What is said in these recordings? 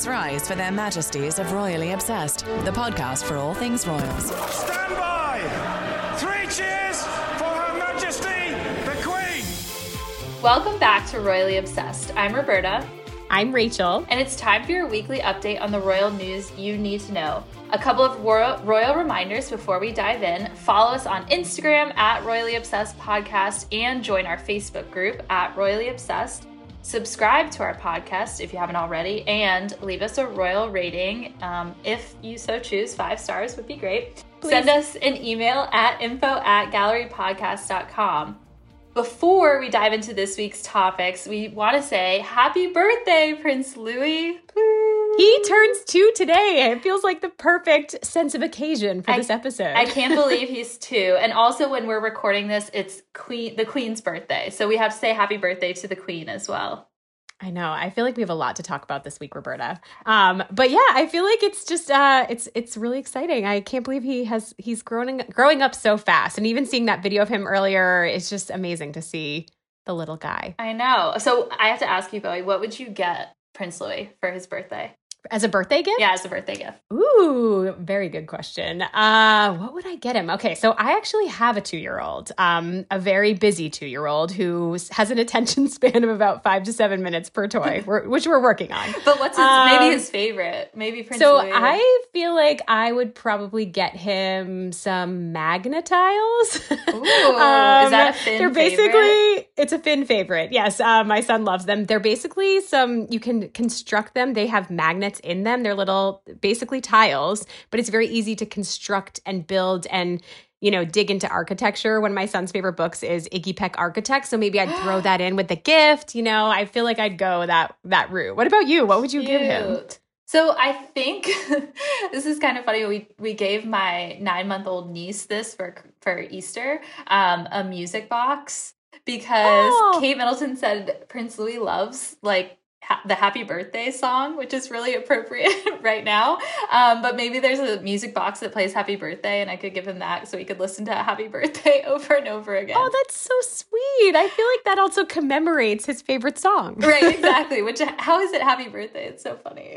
Please rise for their majesties of Royally Obsessed, the podcast for all things royals. Stand by! Three cheers for Her Majesty the Queen! Welcome back to Royally Obsessed. I'm Roberta, I'm Rachel. and it's time for your weekly update on the royal news you need to know. A couple of royal, royal reminders before we dive in. Follow us on Instagram at Royally Obsessed Podcast and join our Facebook group at Royally Obsessed. Subscribe to our podcast if you haven't already and leave us a royal rating um, if you so choose. Five stars would be great. Send us an email at info at gallerypodcast.com. Before we dive into this week's topics, we want to say happy birthday, Prince Louis. He turns two today. It feels like the perfect sense of occasion for I- this episode. I can't believe he's two. And also, when we're recording this, it's Queen the Queen's birthday, so we have to say happy birthday to the Queen as well. I know. I feel like we have a lot to talk about this week, Roberta. Um, but yeah, I feel like it's just uh, it's it's really exciting. I can't believe he has he's growing growing up so fast, and even seeing that video of him earlier, it's just amazing to see the little guy I know. So I have to ask you, Bowie, what would you get Prince Louis for his birthday? As a birthday gift. Yeah, as a birthday gift. Ooh, very good question. Uh, what would I get him? Okay, so I actually have a two-year-old, um, a very busy two-year-old who has an attention span of about five to seven minutes per toy, which we're working on. But what's his Um, maybe his favorite? Maybe Prince So Louis. I feel like I would probably get him some magna tiles. Ooh, is that a Finn They're basically it's a Finn favorite. Yes, uh, my son loves them. They're basically some you can construct them. They have magnets in them. They're little basically tiles, but it's very easy to construct and build and you know dig into architecture. One of my son's favorite books is Iggy Peck Architect, so maybe I'd throw that in with the gift. You know, I feel like I'd go that that route. What about you? What would you give him? So I think this is kind of funny. We we gave my nine month old niece this for for Easter, um, a music box because Oh. Kate Middleton said Prince Louis loves like the Happy Birthday song, which is really appropriate right now. Um, but maybe there's a music box that plays Happy Birthday, and I could give him that so he could listen to Happy Birthday over and over again. Oh, that's so sweet. I feel like that also commemorates his favorite song. right, exactly. Which how is it Happy Birthday? It's so funny.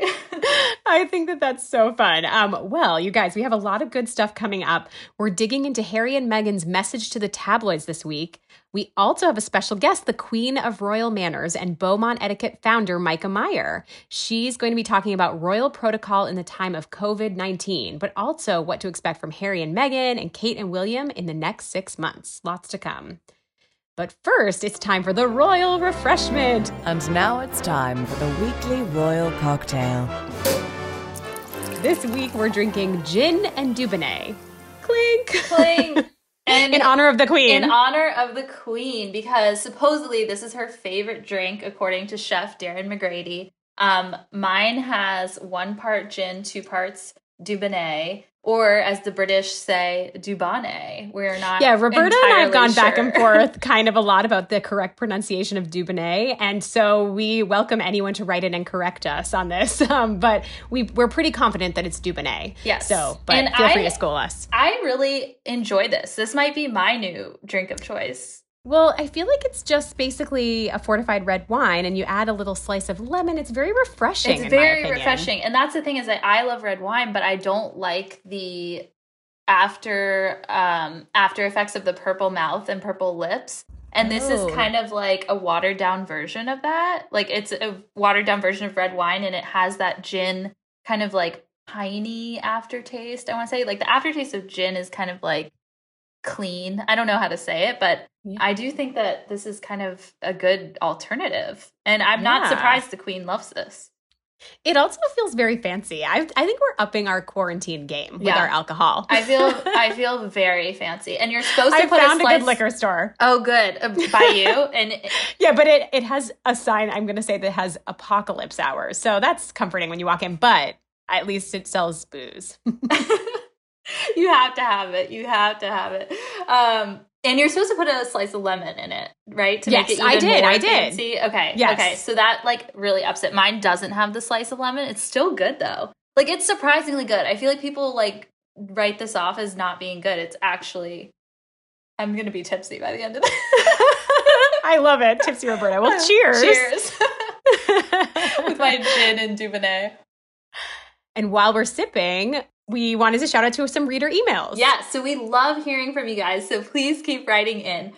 I think that that's so fun. Um, well, you guys, we have a lot of good stuff coming up. We're digging into Harry and Meghan's message to the tabloids this week. We also have a special guest, the Queen of Royal Manners and Beaumont Etiquette founder, Myka Meier. She's going to be talking about royal protocol in the time of COVID 19, but also what to expect from Harry and Meghan and Kate and William in the next six months. Lots to come. But first, it's time for the royal refreshment. And now it's time for the weekly royal cocktail. This week, we're drinking gin and Dubonnet. Clink! Playing and In honor of the Queen. in honor of the queen because supposedly this is her favorite drink according to chef darren mcgrady um mine has one part gin two parts dubonnet or as the british say dubonnet we're not yeah, Roberta and I have gone back and forth kind of a lot about the correct pronunciation of Dubonnet. And so we welcome anyone to write in and correct us on this. Um, but we, we're pretty confident that it's Dubonnet. Yes. So, but And feel free to school us. i really enjoy this this might be my new drink of choice Well, I feel like it's just basically a fortified red wine and you add a little slice of lemon. It's very refreshing. It's very refreshing. And that's the thing is that I love red wine, but I don't like the after um after effects of the purple mouth and purple lips. And this Oh. is kind of like a watered down version of that. Like it's a watered down version of red wine and it has that gin kind of like piney aftertaste. I want to say like the aftertaste of gin is kind of like clean. I don't know how to say it, but Yeah. I do think that this is kind of a good alternative. And I'm not surprised the queen loves this. It also feels very fancy. I, I think we're upping our quarantine game with Yeah. our alcohol. I feel I feel very fancy, and you're supposed to I put found a a, good liquor store. Oh, good uh, by you, and Yeah, but it, it has a sign, I'm going to say, that has apocalypse hours. So that's comforting when you walk in, but at least it sells booze. you have to have it. You have to have it. Um, and you're supposed to put a slice of lemon in it, right? To Yes, make it I did, I did. fancy? Okay. Yes. Okay. So that like really upset. Mine doesn't have the slice of lemon. It's still good though. Like it's surprisingly good. I feel like people like write this off as not being good. It's actually. I'm gonna be tipsy by the end of this. I love it. Tipsy Roberta. Well, cheers. Cheers. With my gin and Dubonnet. and while we're sipping, we wanted to shout out to some reader emails. Yeah, so we love hearing from you guys. So please keep writing in.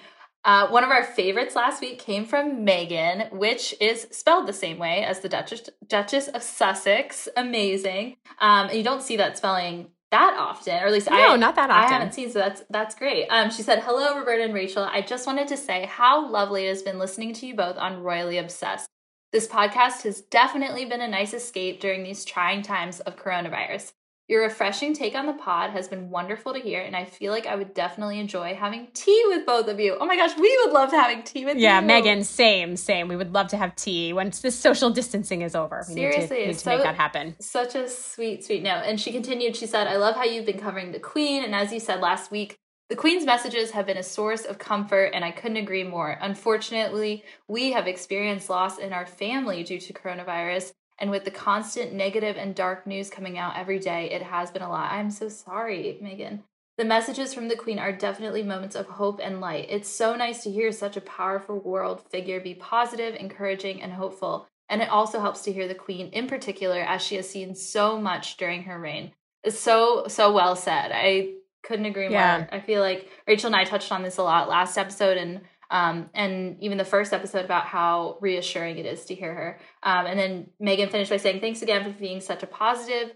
Uh, one of our favorites last week came from Megan, which is spelled the same way as the Duchess, Duchess of Sussex. Amazing. Um, and you don't see that spelling that often, or at least No, I not that often. I haven't seen, so that's that's great. Um, she said, "Hello, Roberta and Rachel. I just wanted to say how lovely it has been listening to you both on Royally Obsessed. This podcast has definitely been a nice escape during these trying times of coronavirus. Your refreshing take on the pod has been wonderful to hear, and I feel like I would definitely enjoy having tea with both of you. Oh my gosh, we would love to having tea with Yeah, you. Yeah, Megan, same, same. We would love to have tea once this social distancing is over. We Seriously, need to, need to make that happen. Such a sweet, sweet note. And she continued, she said, I love how you've been covering the Queen. And as you said last week, the Queen's messages have been a source of comfort, and I couldn't agree more. Unfortunately, we have experienced loss in our family due to coronavirus. And with the constant negative and dark news coming out every day, it has been a lot. I'm so sorry, Megan. The messages from the Queen are definitely moments of hope and light. It's so nice to hear such a powerful world figure be positive, encouraging, and hopeful. And it also helps to hear the Queen in particular, as she has seen so much during her reign. It's so, so well said. I couldn't agree Yeah. more. I feel like Rachel and I touched on this a lot last episode and um, and even the first episode about how reassuring it is to hear her. Um, and then Megan finished by saying, Thanks again for being such a positive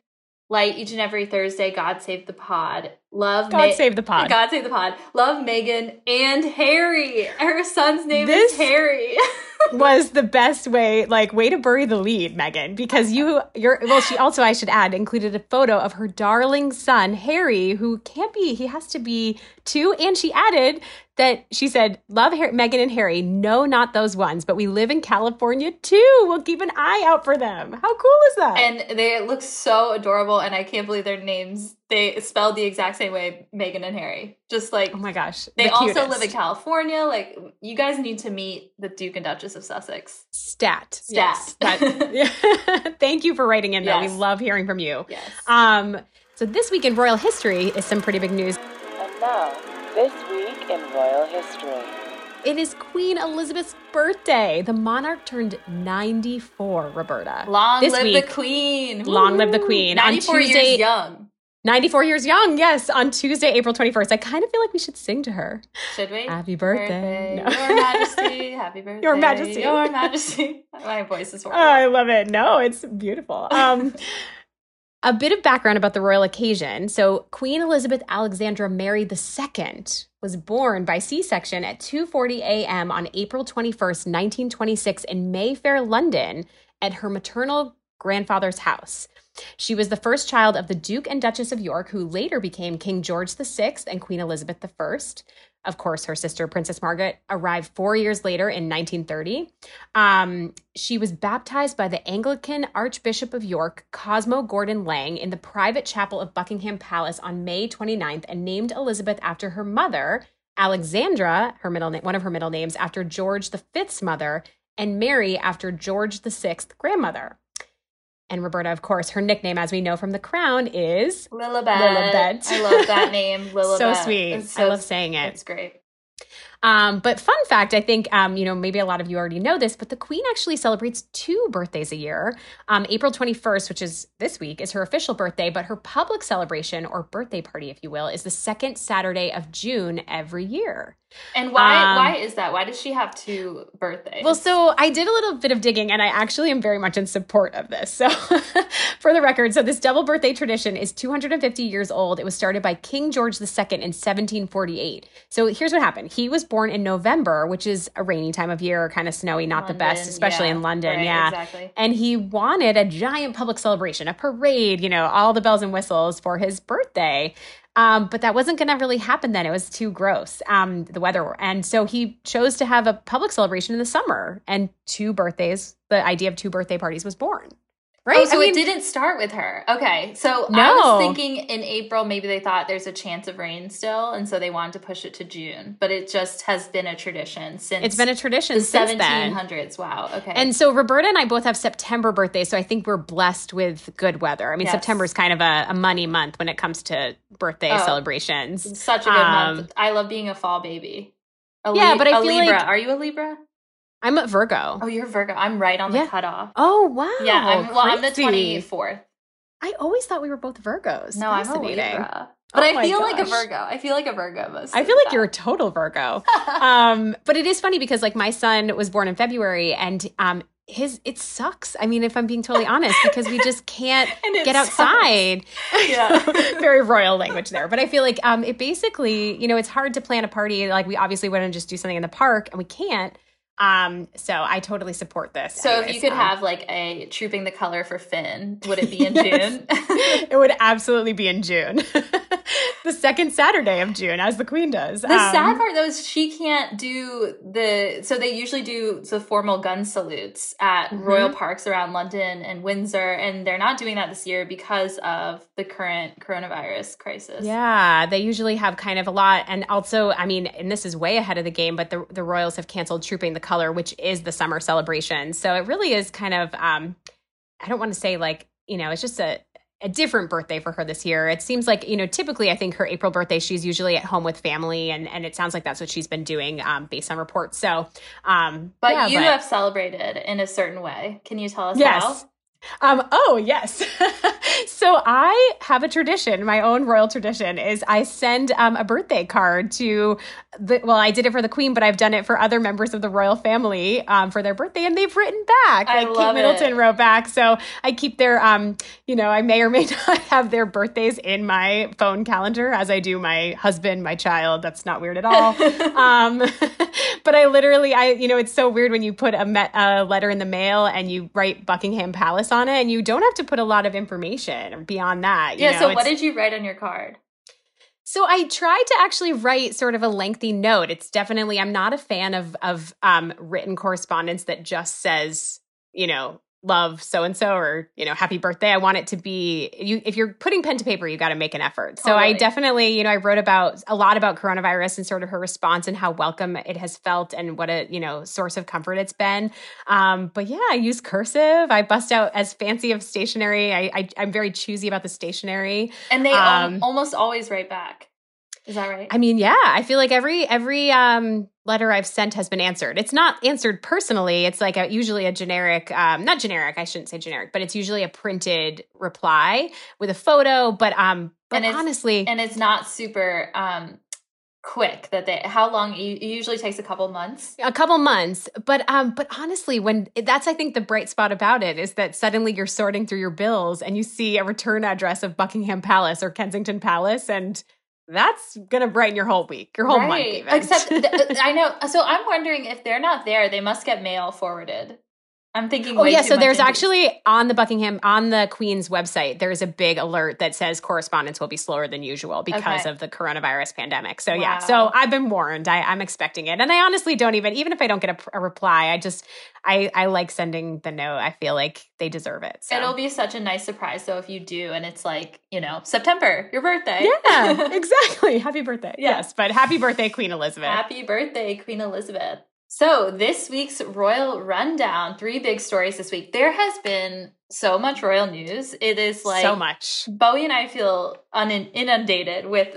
light each and every Thursday. God save the pod. Love God Ma- save the pod. God save the pod. Love Megan and Harry. Her son's name This- is Harry. was the best way, like way to bury the lead, Megan, because you, you're, well, she also, I should add, included a photo of her darling son, Harry, who can't be, he has to be two. And she added that she said, love Har- Megan and Harry. No, not those ones, but we live in California too. We'll keep an eye out for them. How cool is that? and they look so adorable, and I can't believe their names. They spelled the exact same way, Megan and Harry. Just like oh my gosh. They the also live in California. Like you guys need to meet the Duke and Duchess of Sussex. Stat. Stat. Yes. That- yeah. Thank you for writing in, though. Yes. We love hearing from you. Yes. Um, so this week in royal history is some pretty big news. And now, this week in royal history. It is Queen Elizabeth's birthday. The monarch turned 94, Roberta. Long this live week, the Queen. Long live the Woo! Queen. On 94 Tuesday- years young. 94 years young, yes, on Tuesday, April 21st. I kind of feel like we should sing to her. Should we? Happy birthday. No. Your Majesty. Happy birthday. Your Majesty. Your Majesty. My voice is horrible. Oh. I love it. No, it's beautiful. Um, a bit of background about the royal occasion. So, Queen Elizabeth Alexandra Mary II was born by C-section at 2:40 a.m. on April 21st, 1926 in Mayfair, London, at her maternal grandfather's house. She was the first child of the Duke and Duchess of York, who later became King George VI and Queen Elizabeth I. Of course, her sister, Princess Margaret, arrived four years later in 1930. Um, she was baptized by the Anglican Archbishop of York, Cosmo Gordon Lang, in the private chapel of Buckingham Palace on May 29th and named Elizabeth after her mother, Alexandra, her middle one of her middle names, after George V's mother, and Mary after George VI grandmother. And Roberta, of course, her nickname, as we know from The Crown, is Lilibet. Lilibet. I love that name. Lilibet. so sweet. It's I love saying it. It's great. Um, but fun fact, I think um, you know maybe a lot of you already know this, but the Queen actually celebrates two birthdays a year. Um, April twenty first, which is this week, is her official birthday, but her public celebration or birthday party, if you will, is the second Saturday of June every year. And why Um, why is that? Why does she have two birthdays? Well, so I did a little bit of digging and I actually am very much in support of this. So, for the record, so this double birthday tradition is 250 years old. It was started by King George II in 1748. So, here's what happened he was born in November, which is a rainy time of year, kind of snowy, not the best, especially yeah. in London. Right, yeah. exactly. And he wanted a giant public celebration, a parade, you know, all the bells and whistles for his birthday. Um, but that wasn't going to really happen then. It was too gross, um, the weather. And so he chose to have a public celebration in the summer. And two birthdays, the idea of two birthday parties was born. Right? Oh, so I it didn't start with her. Okay. So I was thinking in April, maybe they thought there's a chance of rain still. And so they wanted to push it to June. But it just has been a tradition since It's been a tradition the since then. 1700s. Wow. Okay. And so Roberta and I both have September birthdays, so I think we're blessed with good weather. I mean, Yes. September is kind of a, a money month when it comes to birthday Oh. celebrations. such a good um, month. I love being a fall baby. A Yeah, Lib- but I a feel Libra. like- Are you a Libra? I'm a Virgo. Oh, you're Virgo. I'm right on the Yeah. cutoff. Oh wow! yeah, I'm, well, I'm the 24th. I always thought we were both Virgos. No, I'm a. Libra. But Oh I feel like a. Virgo. I feel like a Virgo most. I feel the like you're a total Virgo. um, but it is funny because like my son was born in February and um his it sucks. I mean, if I'm being totally honest, because we just can't get sucks. outside. Yeah. Very royal language there. But I feel like um it basically, you know, it's hard to plan a party. Like we obviously want to just do something in the park and we can't. Um, so I totally support this. So if you could Um, have like a trooping the color for Finn, would it be in Yes. June? It would absolutely be in June. the second Saturday of June, as the Queen does. The Um, sad part though is she can't do the so they usually do the formal gun salutes at Mhm. royal parks around London and Windsor and they're not doing that this year because of the current coronavirus crisis. Yeah, they usually have kind of a lot. And also, I mean, and this is way ahead of the game, but the, the Royals have canceled Trooping the Color, which is the summer celebration. So it really is kind of, um, I don't want to say like, you know, it's just a, a different birthday for her this year. It seems like, you know, typically I think her April birthday, she's usually at home with family. And, and it sounds like that's what she's been doing um, based on reports. So, um, But yeah, you have celebrated in a certain way. Can you tell us Yes. how? Um, oh, yes. so I have a tradition, my own royal tradition is I send um, a birthday card to the, well, I did it for the queen, but I've done it for other members of the royal family um, for their birthday and they've written back. I like love Kate Middleton it. wrote back. So I keep their, um, you know, I may or may not have their birthdays in my phone calendar as I do my husband, my child. That's not weird at all. um, but I literally, I, you know, it's so weird when you put a, me- a letter in the mail and you write Buckingham Palace on it, and you don't have to put a lot of information beyond that. you Yeah, know, so what did you write on your card? so I tried to actually write sort of a lengthy note. It's definitely I'm not a fan of of um, written correspondence that just says you know love so and so or you know happy birthday. I want it to be you. If you're putting pen to paper, you got to make an effort. So I definitely you know I wrote about a lot about coronavirus and sort of her response and how welcome it has felt and what a you know source of comfort it's been. Um, but yeah, I use cursive. I bust out as fancy of stationery. I, I I'm very choosy about the stationery. And they al- Um, almost always write back. Is that right? I mean, yeah, I feel like every every um letter I've sent has been answered. It's not answered personally. It's like a, usually a generic, um, not generic. I shouldn't say generic, but it's usually a printed reply with a photo. But um, but And honestly, and it's not super um quick that they how long it usually takes a couple months a couple months but um but honestly when that's i think the bright spot about it is that suddenly you're sorting through your bills and you see a return address of buckingham palace or kensington palace and that's gonna brighten your whole week your whole month even. except th- i know. So i'm wondering if they're not there they must get mail forwarded i'm thinking Oh yeah, so there's actually on the Buckingham on the Queen's website, there's a big alert that says correspondence will be slower than usual because Okay. of the coronavirus pandemic. So yeah, so I've been warned. I, I'm expecting it, and I honestly don't even even if I don't get a, a reply, I just I I like sending the note. I feel like they deserve it. So. it'll be such a nice surprise though if you do and it's like you know september your birthday yeah, exactly. Happy birthday. Yeah. Yes, but happy birthday, Queen Elizabeth. Happy birthday, Queen Elizabeth. So, this week's royal rundown three big stories this week. There has been so much royal news. It is like so much. Bowie and I feel un- inundated with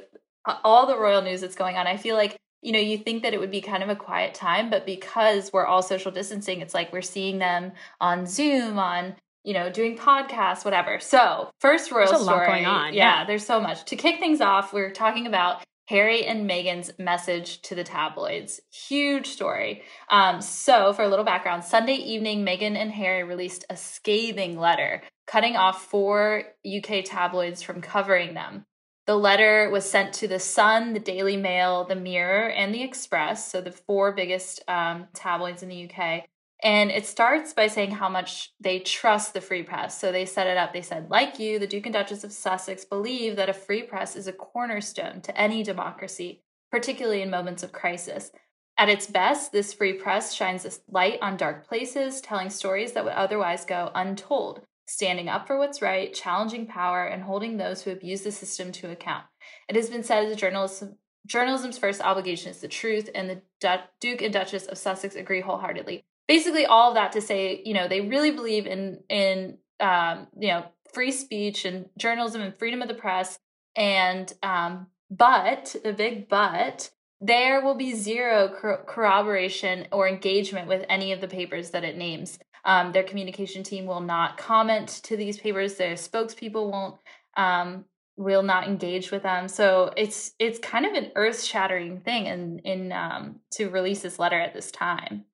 all the royal news that's going on. I feel like, you know, you think that it would be kind of a quiet time, but because we're all social distancing, it's like we're seeing them on Zoom, on, you know, doing podcasts, whatever. So, first royal There's a lot story. going on, Yeah, yeah. there's so much. To kick things off, we're talking about Harry and Meghan's message to the tabloids. Huge story. Um, so, for a little background, Sunday evening, Meghan and Harry released a scathing letter cutting off four UK tabloids from covering them. The letter was sent to the Sun, the Daily Mail, the Mirror, and the Express, so the four biggest um, tabloids in the UK. And it starts by saying how much they trust the free press. So they set it up. They said, like you, the Duke and Duchess of Sussex believe that a free press is a cornerstone to any democracy, particularly in moments of crisis. At its best, this free press shines a light on dark places, telling stories that would otherwise go untold, standing up for what's right, challenging power, and holding those who abuse the system to account. It has been said as a journalist journalism's first obligation is the truth, and the du- Duke and Duchess of Sussex agree wholeheartedly basically all of that to say, you know, they really believe in in um, you know free speech and journalism and freedom of the press. And um, but the big but there will be zero cor- corroboration or engagement with any of the papers that it names. Um, their communication team will not comment to these papers. Their spokespeople won't um, will not engage with them. So it's it's kind of an earth shattering thing in in um, to release this letter at this time.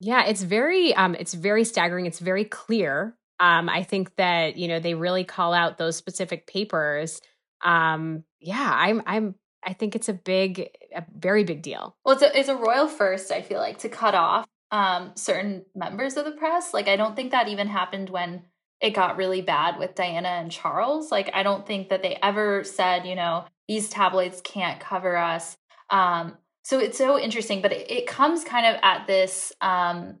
Yeah, it's very um it's very staggering. It's very clear. Um I think that, you know, they really call out those specific papers. Um yeah, I'm I'm I think it's a big a very big deal. Well, it's a it's a royal first, I feel like, to cut off um certain members of the press. Like I don't think that even happened when it got really bad with Diana and Charles. Like I don't think that they ever said, you know, these tabloids can't cover us. Um so it's so interesting but it, it comes kind of at this um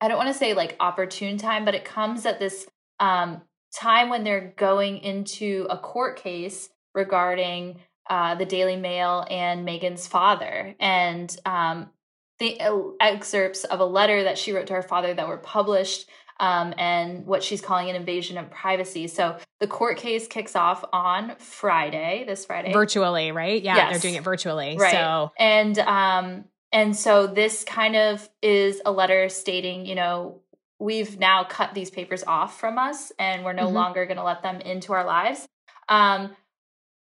i don't want to say like opportune time but it comes at this um time when they're going into a court case regarding uh, the Daily Mail and Megan's father, and um, the excerpts of a letter that she wrote to her father that were published um, and what she's calling an invasion of privacy. So the court case kicks off on Friday, this Friday, virtually, right? Yeah, yes. they're doing it virtually. Right. So and um and so this kind of is a letter stating, you know, we've now cut these papers off from us, and we're no mm-hmm. longer going to let them into our lives. Um,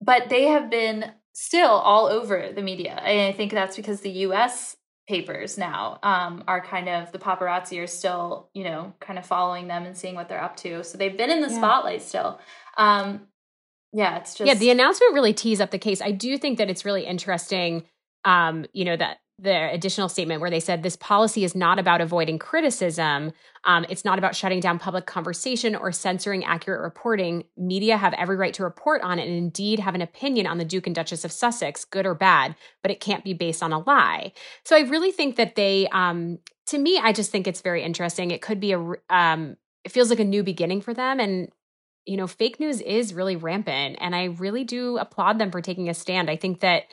but they have been still all over the media. And I think that's because the US papers now um, are kind of the paparazzi are still you know kind of following them and seeing what they're up to. So they've been in the yeah. spotlight still. Um, yeah it's just yeah the announcement really tees up the case. I do think that it's really interesting um, you know that the additional statement where they said this policy is not about avoiding criticism. Um, it's not about shutting down public conversation or censoring accurate reporting. Media have every right to report on it and indeed have an opinion on the Duke and Duchess of Sussex, good or bad, but it can't be based on a lie. So I really think that they, um, to me, I just think it's very interesting. It could be a, um, it feels like a new beginning for them. And you know, fake news is really rampant. And I really do applaud them for taking a stand. I think that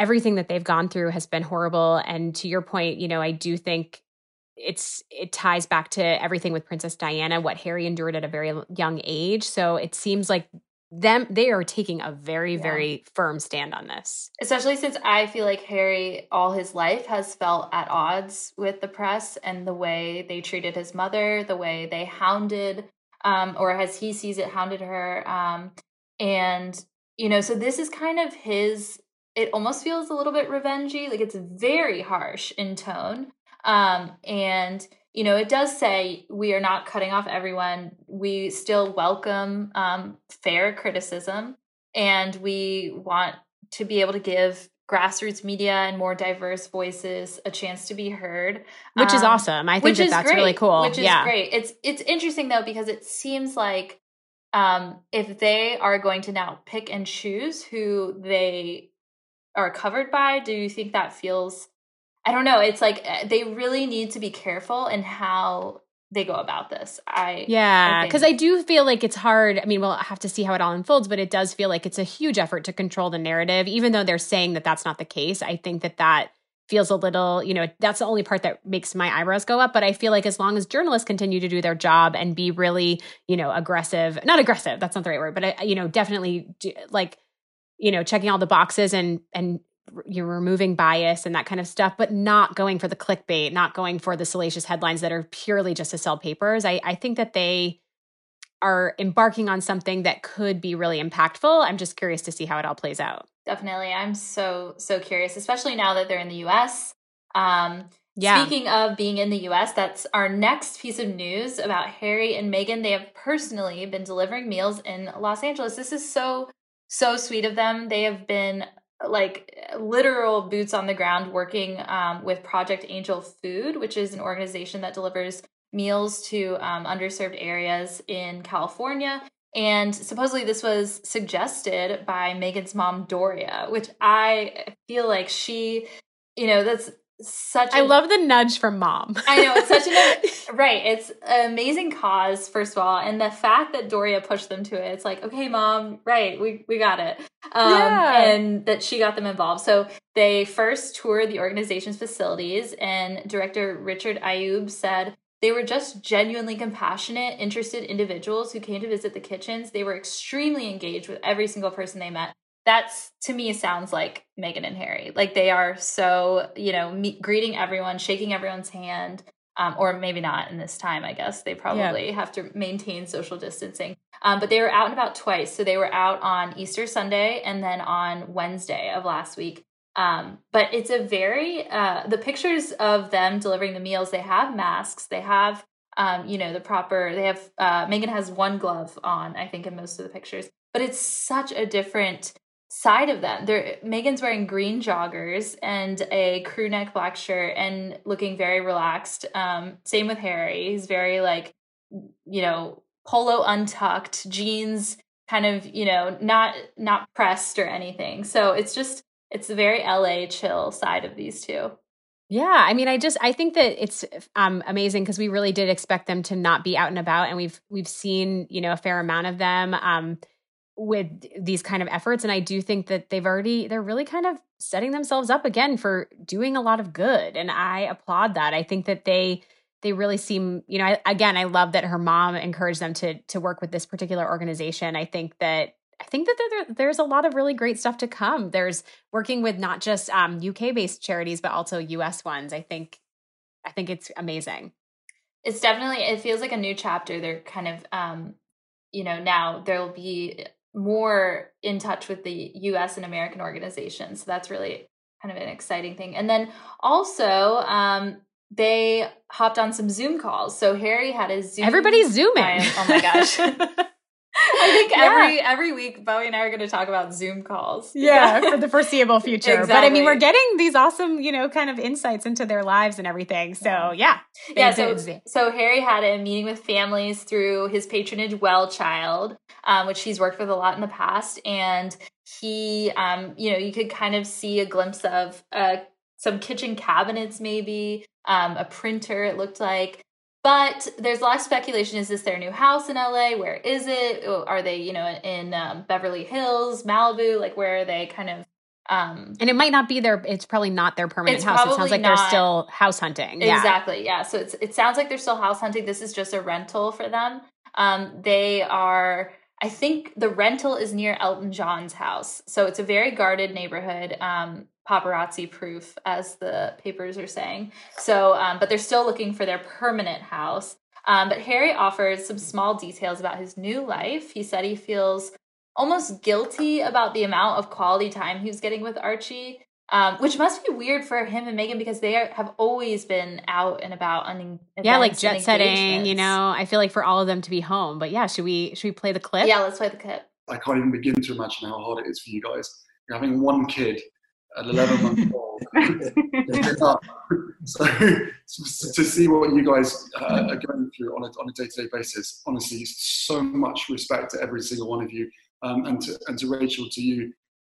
everything that they've gone through has been horrible. And to your point you know i do think it's it ties back to everything with princess diana what harry endured at a very young age. So it seems like them they are taking a very yeah. very firm stand on this. Especially since i feel like harry all his life has felt at odds with the press and the way they treated his mother the way they hounded um, or as he sees it hounded her um, and you know so this is kind of his it almost feels a little bit revengey like it's very harsh in tone um and you know it does say we are not cutting off everyone. We still welcome um fair criticism and we want to be able to give grassroots media and more diverse voices a chance to be heard which um, is awesome. I think that that's great, really cool. which is yeah. great. It's it's interesting though because it seems like um if they are going to now pick and choose who they are covered by do you think that feels i don't know it's like eh, they really need to be careful in how they go about this. I yeah because I, I, do feel like it's hard i mean we'll have to see how it all unfolds but it does feel like it's a huge effort to control the narrative even though they're saying that that's not the case i think that that feels a little you know that's the only part that makes my eyebrows go up but i feel like as long as journalists continue to do their job and be really you know aggressive not aggressive that's not the right word but I, you know definitely do, like you know, checking all the boxes and and you're removing bias and that kind of stuff, but not going for the clickbait, not going for the salacious headlines that are purely just to sell papers. I, I think that they are embarking on something that could be really impactful. I'm just curious to see how it all plays out. Definitely. I'm so, so curious, especially now that they're in the US. Um, yeah. Speaking of being in the US, that's our next piece of news about Harry and Meghan. They have personally been delivering meals in Los Angeles. This is so so sweet of them. They have been like literal boots on the ground working um, with Project Angel Food, which is an organization that delivers meals to um, underserved areas in California. And supposedly this was suggested by Megan's mom, Doria, which I feel like she, you know, that's such. I love the nudge from mom. I know it's such an right. It's an amazing cause, first of all, and the fact that Doria pushed them to it. It's like, okay, mom, right, we we got it, um, yeah. and that she got them involved. So they first toured the organization's facilities, and director Richard Ayoub said. They were just genuinely compassionate, interested individuals who came to visit the kitchens. They were extremely engaged with every single person they met that's to me sounds like Megan and Harry. Like they are so, you know, me- greeting everyone, shaking everyone's hand, um, or maybe not in this time. I guess they probably yeah. have to maintain social distancing. Um, but they were out and about twice. So they were out on Easter Sunday and then on Wednesday of last week. Um, but it's a very uh, the pictures of them delivering the meals. They have masks. They have um, you know the proper. They have uh, Meghan has one glove on. I think in most of the pictures. But it's such a different side of them. They're Megan's wearing green joggers and a crew neck black shirt and looking very relaxed. Um, same with Harry. He's very like, you know, polo untucked, jeans kind of, you know, not not pressed or anything. So it's just it's a very LA chill side of these two. Yeah, I mean, I just I think that it's um, amazing because we really did expect them to not be out and about, and we've we've seen you know a fair amount of them. Um, with these kind of efforts and i do think that they've already they're really kind of setting themselves up again for doing a lot of good and i applaud that. I think that they they really seem you know I, again i love that her mom encouraged them to to work with this particular organization. I think that i think that there, there's a lot of really great stuff to come. There's working with not just um, uk based charities but also us ones. I think i think it's amazing. It's definitely it feels like a new chapter. They're kind of um you know now there'll be more in touch with the US and American organizations. So that's really kind of an exciting thing. And then also, um, they hopped on some Zoom calls. So Harry had a Zoom. Everybody's zooming. oh my gosh. I think yeah. every every week Bowie and I are going to talk about Zoom calls. Yeah, for the foreseeable future. exactly. But I mean, we're getting these awesome, you know, kind of insights into their lives and everything. So yeah, yeah. So so Harry had a meeting with families through his patronage, Well Child, um, which he's worked with a lot in the past, and he, um, you know, you could kind of see a glimpse of uh, some kitchen cabinets, maybe um, a printer. It looked like but there's a lot of speculation. Is this their new house in LA? Where is it? Are they, you know, in um, Beverly Hills, Malibu? Like, where are they kind of um, and it might not be their. It's probably not their permanent house. It sounds like not, they're still house hunting. Exactly. Yeah. So it's it sounds like they're still house hunting. This is just a rental for them. Um, they are. I think the rental is near Elton John's house, so it's a very guarded neighborhood. Um, paparazzi proof, as the papers are saying. So, um, but they're still looking for their permanent house. Um, but Harry offers some small details about his new life. He said he feels almost guilty about the amount of quality time he was getting with Archie, um, which must be weird for him and Meghan because they are, have always been out and about on yeah, like jet setting. You know, I feel like for all of them to be home. But yeah, should we should we play the clip? Yeah, let's play the clip. I can't even begin to imagine how hard it is for you guys. You're having one kid at 11 months old. so to see what you guys uh, are going through on a, on a day-to-day basis, honestly, so much respect to every single one of you. Um, and, to, and to Rachel, to you,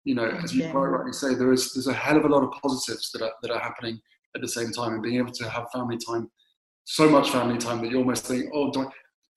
you know, as you quite rightly say, there is there's a hell of a lot of positives that are, that are happening at the same time, and being able to have family time, so much family time that you almost think, oh, do I,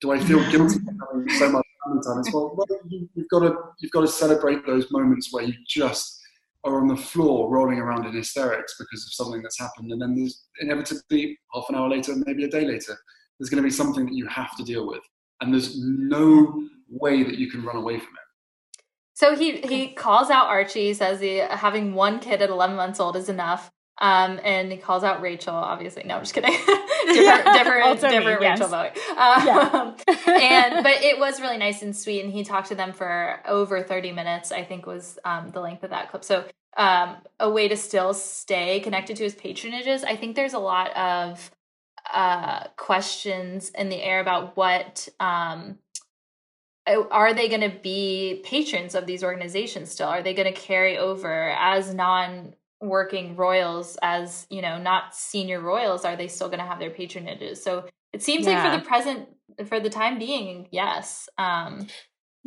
do I feel guilty for having so much family time? It's well, well you, you've got to you've got to celebrate those moments where you just are on the floor rolling around in hysterics because of something that's happened. And then there's inevitably half an hour later, maybe a day later, there's going to be something that you have to deal with. And there's no way that you can run away from it. So he, he calls out Archie, says he, having one kid at 11 months old is enough. Um, and he calls out Rachel, obviously. No, I'm just kidding. different, different, different me, Rachel yes. Um, yeah. and but it was really nice and sweet, and he talked to them for over 30 minutes. I think was um, the length of that clip. So um, a way to still stay connected to his patronages. I think there's a lot of uh, questions in the air about what um, uh, are they going to be patrons of these organizations still? Are they going to carry over as non working royals as you know not senior royals are they still going to have their patronages so it seems yeah. like for the present for the time being yes um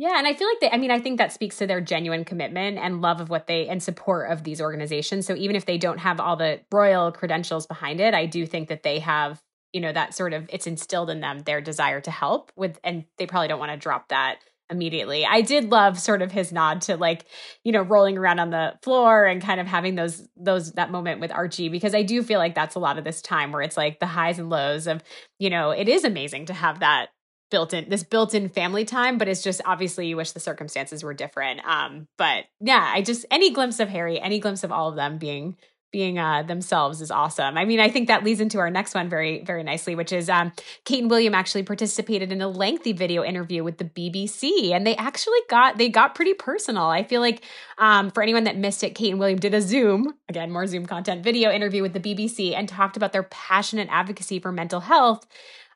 yeah, and I feel like they I mean I think that speaks to their genuine commitment and love of what they and support of these organizations. So even if they don't have all the royal credentials behind it, I do think that they have, you know, that sort of it's instilled in them their desire to help with and they probably don't want to drop that immediately. I did love sort of his nod to like, you know, rolling around on the floor and kind of having those those that moment with Archie because I do feel like that's a lot of this time where it's like the highs and lows of, you know, it is amazing to have that built in this built in family time but it's just obviously you wish the circumstances were different um but yeah i just any glimpse of harry any glimpse of all of them being being uh, themselves is awesome. I mean, I think that leads into our next one very, very nicely, which is um, Kate and William actually participated in a lengthy video interview with the BBC, and they actually got they got pretty personal. I feel like um, for anyone that missed it, Kate and William did a Zoom again, more Zoom content video interview with the BBC, and talked about their passionate advocacy for mental health.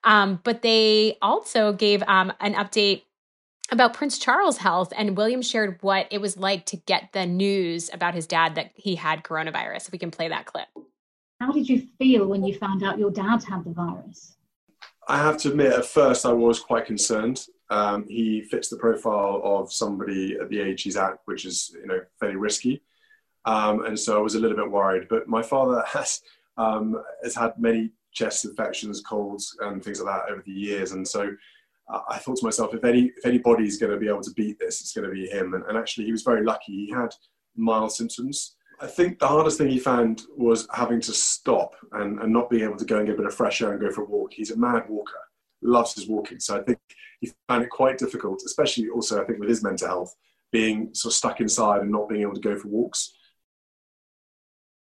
Um, but they also gave um, an update about Prince Charles' health, and William shared what it was like to get the news about his dad that he had coronavirus. If we can play that clip. How did you feel when you found out your dad had the virus? I have to admit, at first I was quite concerned. Um, he fits the profile of somebody at the age he's at, which is you know fairly risky, um, and so I was a little bit worried. But my father has um, has had many chest infections, colds, and things like that over the years, and so I thought to myself, if any if anybody's going to be able to beat this, it's going to be him. And, and, actually, he was very lucky. He had mild symptoms. I think the hardest thing he found was having to stop and, and not being able to go and get a bit of fresh air and go for a walk. He's a mad walker, loves his walking. So I think he found it quite difficult, especially also I think with his mental health, being sort of stuck inside and not being able to go for walks.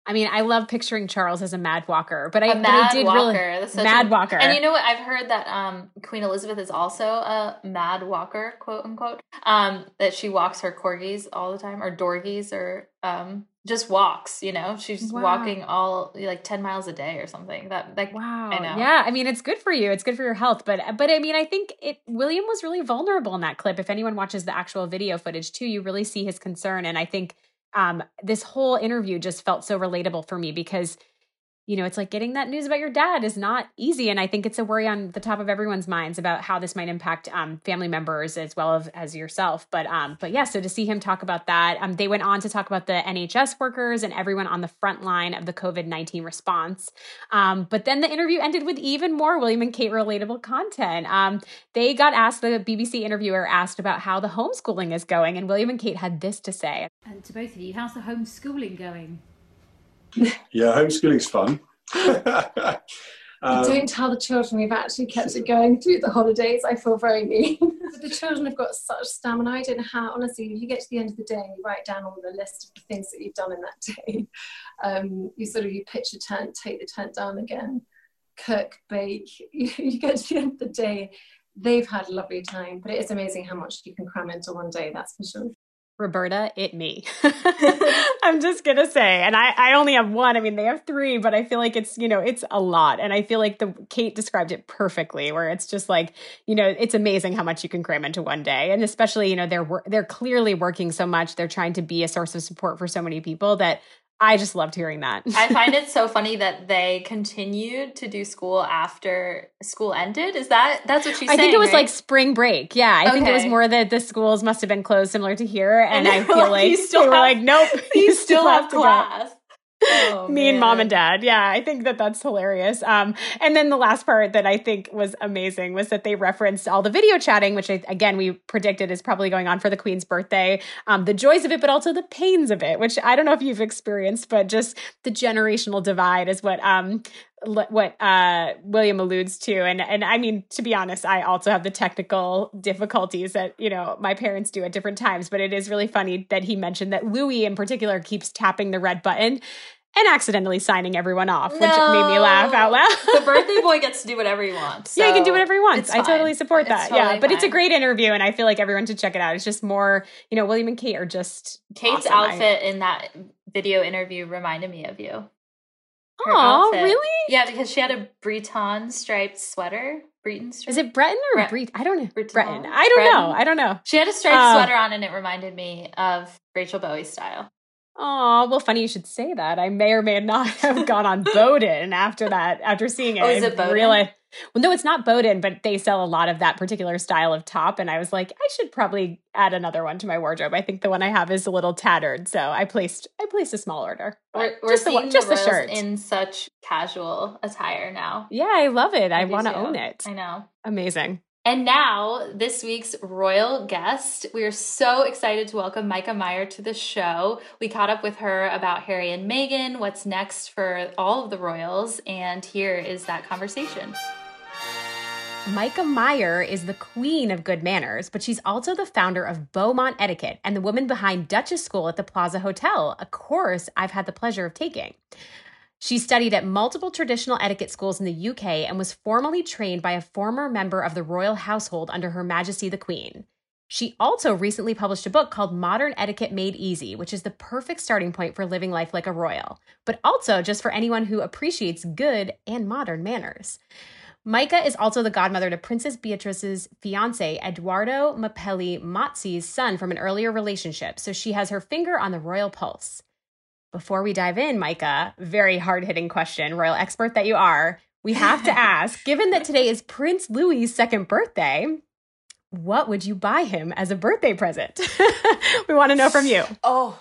I mean, I love picturing Charles as a mad walker, but I, a mad but I did walker. really mad walker. And you know what? I've heard that um, Queen Elizabeth is also a mad walker, quote unquote. Um, that she walks her corgis all the time, or dorgies, or um, just walks. You know, she's wow. walking all like ten miles a day or something. That like wow, I know. Yeah, I mean, it's good for you. It's good for your health. But but I mean, I think it. William was really vulnerable in that clip. If anyone watches the actual video footage too, you really see his concern, and I think um, this whole interview just felt so relatable for me because you know, it's like getting that news about your dad is not easy. And I think it's a worry on the top of everyone's minds about how this might impact um, family members as well as, as yourself. But um, but yeah, so to see him talk about that, um, they went on to talk about the NHS workers and everyone on the front line of the COVID 19 response. Um, but then the interview ended with even more William and Kate relatable content. Um, they got asked, the BBC interviewer asked about how the homeschooling is going, and William and Kate had this to say. And to both of you, how's the homeschooling going? yeah, homeschooling's fun. um, Don't tell the children we've actually kept it going through the holidays. I feel very mean. the children have got such stamina. I don't know how, honestly, you get to the end of the day and you write down all the list of the things that you've done in that day. Um, you sort of, you pitch a tent, take the tent down again, cook, bake. You, you get to the end of the day. They've had a lovely time, but it is amazing how much you can cram into one day, that's for sure. Roberta, it me. I'm just gonna say, and I, I only have one. I mean, they have three, but I feel like it's you know it's a lot, and I feel like the Kate described it perfectly, where it's just like you know it's amazing how much you can cram into one day, and especially you know they're they're clearly working so much, they're trying to be a source of support for so many people that I just loved hearing that. I find it so funny that they continued to do school after school ended. Is that that's what she's I saying? I think it was right? like spring break. Yeah, I okay. think it was more that the schools must have been closed, similar to here, and, and I feel like, like they were like, nope, you, you still, still have, have class. Oh, me man. and mom and dad. Yeah, I think that that's hilarious. Um, and then the last part that I think was amazing was that they referenced all the video chatting, which I, again we predicted is probably going on for the Queen's birthday. Um, the joys of it, but also the pains of it, which I don't know if you've experienced, but just the generational divide is what um, what uh, William alludes to, and and I mean to be honest, I also have the technical difficulties that you know my parents do at different times. But it is really funny that he mentioned that Louis in particular keeps tapping the red button and accidentally signing everyone off, no. which made me laugh out loud. the birthday boy gets to do whatever he wants. So yeah, he can do whatever he wants. I totally support that. Totally yeah, but fine. it's a great interview, and I feel like everyone should check it out. It's just more, you know, William and Kate are just Kate's awesome. outfit I, in that video interview reminded me of you. Oh, really? Yeah, because she had a Breton striped sweater. Breton Street. Is it Breton or Bre- Breton? I don't know. Breton. Breton. I don't know. I don't know. She had a striped Uh, sweater on, and it reminded me of Rachel Bowie style. Oh, well, funny you should say that. I may or may not have gone on Boden after that, after seeing it. Oh, is it realized- well, no, it's not Boden, but they sell a lot of that particular style of top. And I was like, I should probably add another one to my wardrobe. I think the one I have is a little tattered. So I placed I placed a small order. We're, we're just seeing one- just the, the shirt. in such casual attire now. yeah, I love it. I do want to own it. I know. Amazing. And now, this week's royal guest. We are so excited to welcome Myka Meier to the show. We caught up with her about Harry and Meghan, what's next for all of the royals, and here is that conversation. Myka Meier is the queen of good manners, but she's also the founder of Beaumont Etiquette and the woman behind Duchess School at the Plaza Hotel, a course I've had the pleasure of taking. She studied at multiple traditional etiquette schools in the UK and was formally trained by a former member of the royal household under Her Majesty the Queen. She also recently published a book called Modern Etiquette Made Easy, which is the perfect starting point for living life like a royal, but also just for anyone who appreciates good and modern manners. Myka is also the godmother to Princess Beatrice's fiance, Eduardo Mapelli Mazzi's son from an earlier relationship, so she has her finger on the royal pulse. Before we dive in, Myka, very hard hitting question, royal expert that you are, we have to ask given that today is Prince Louis's second birthday, what would you buy him as a birthday present? we want to know from you. Oh,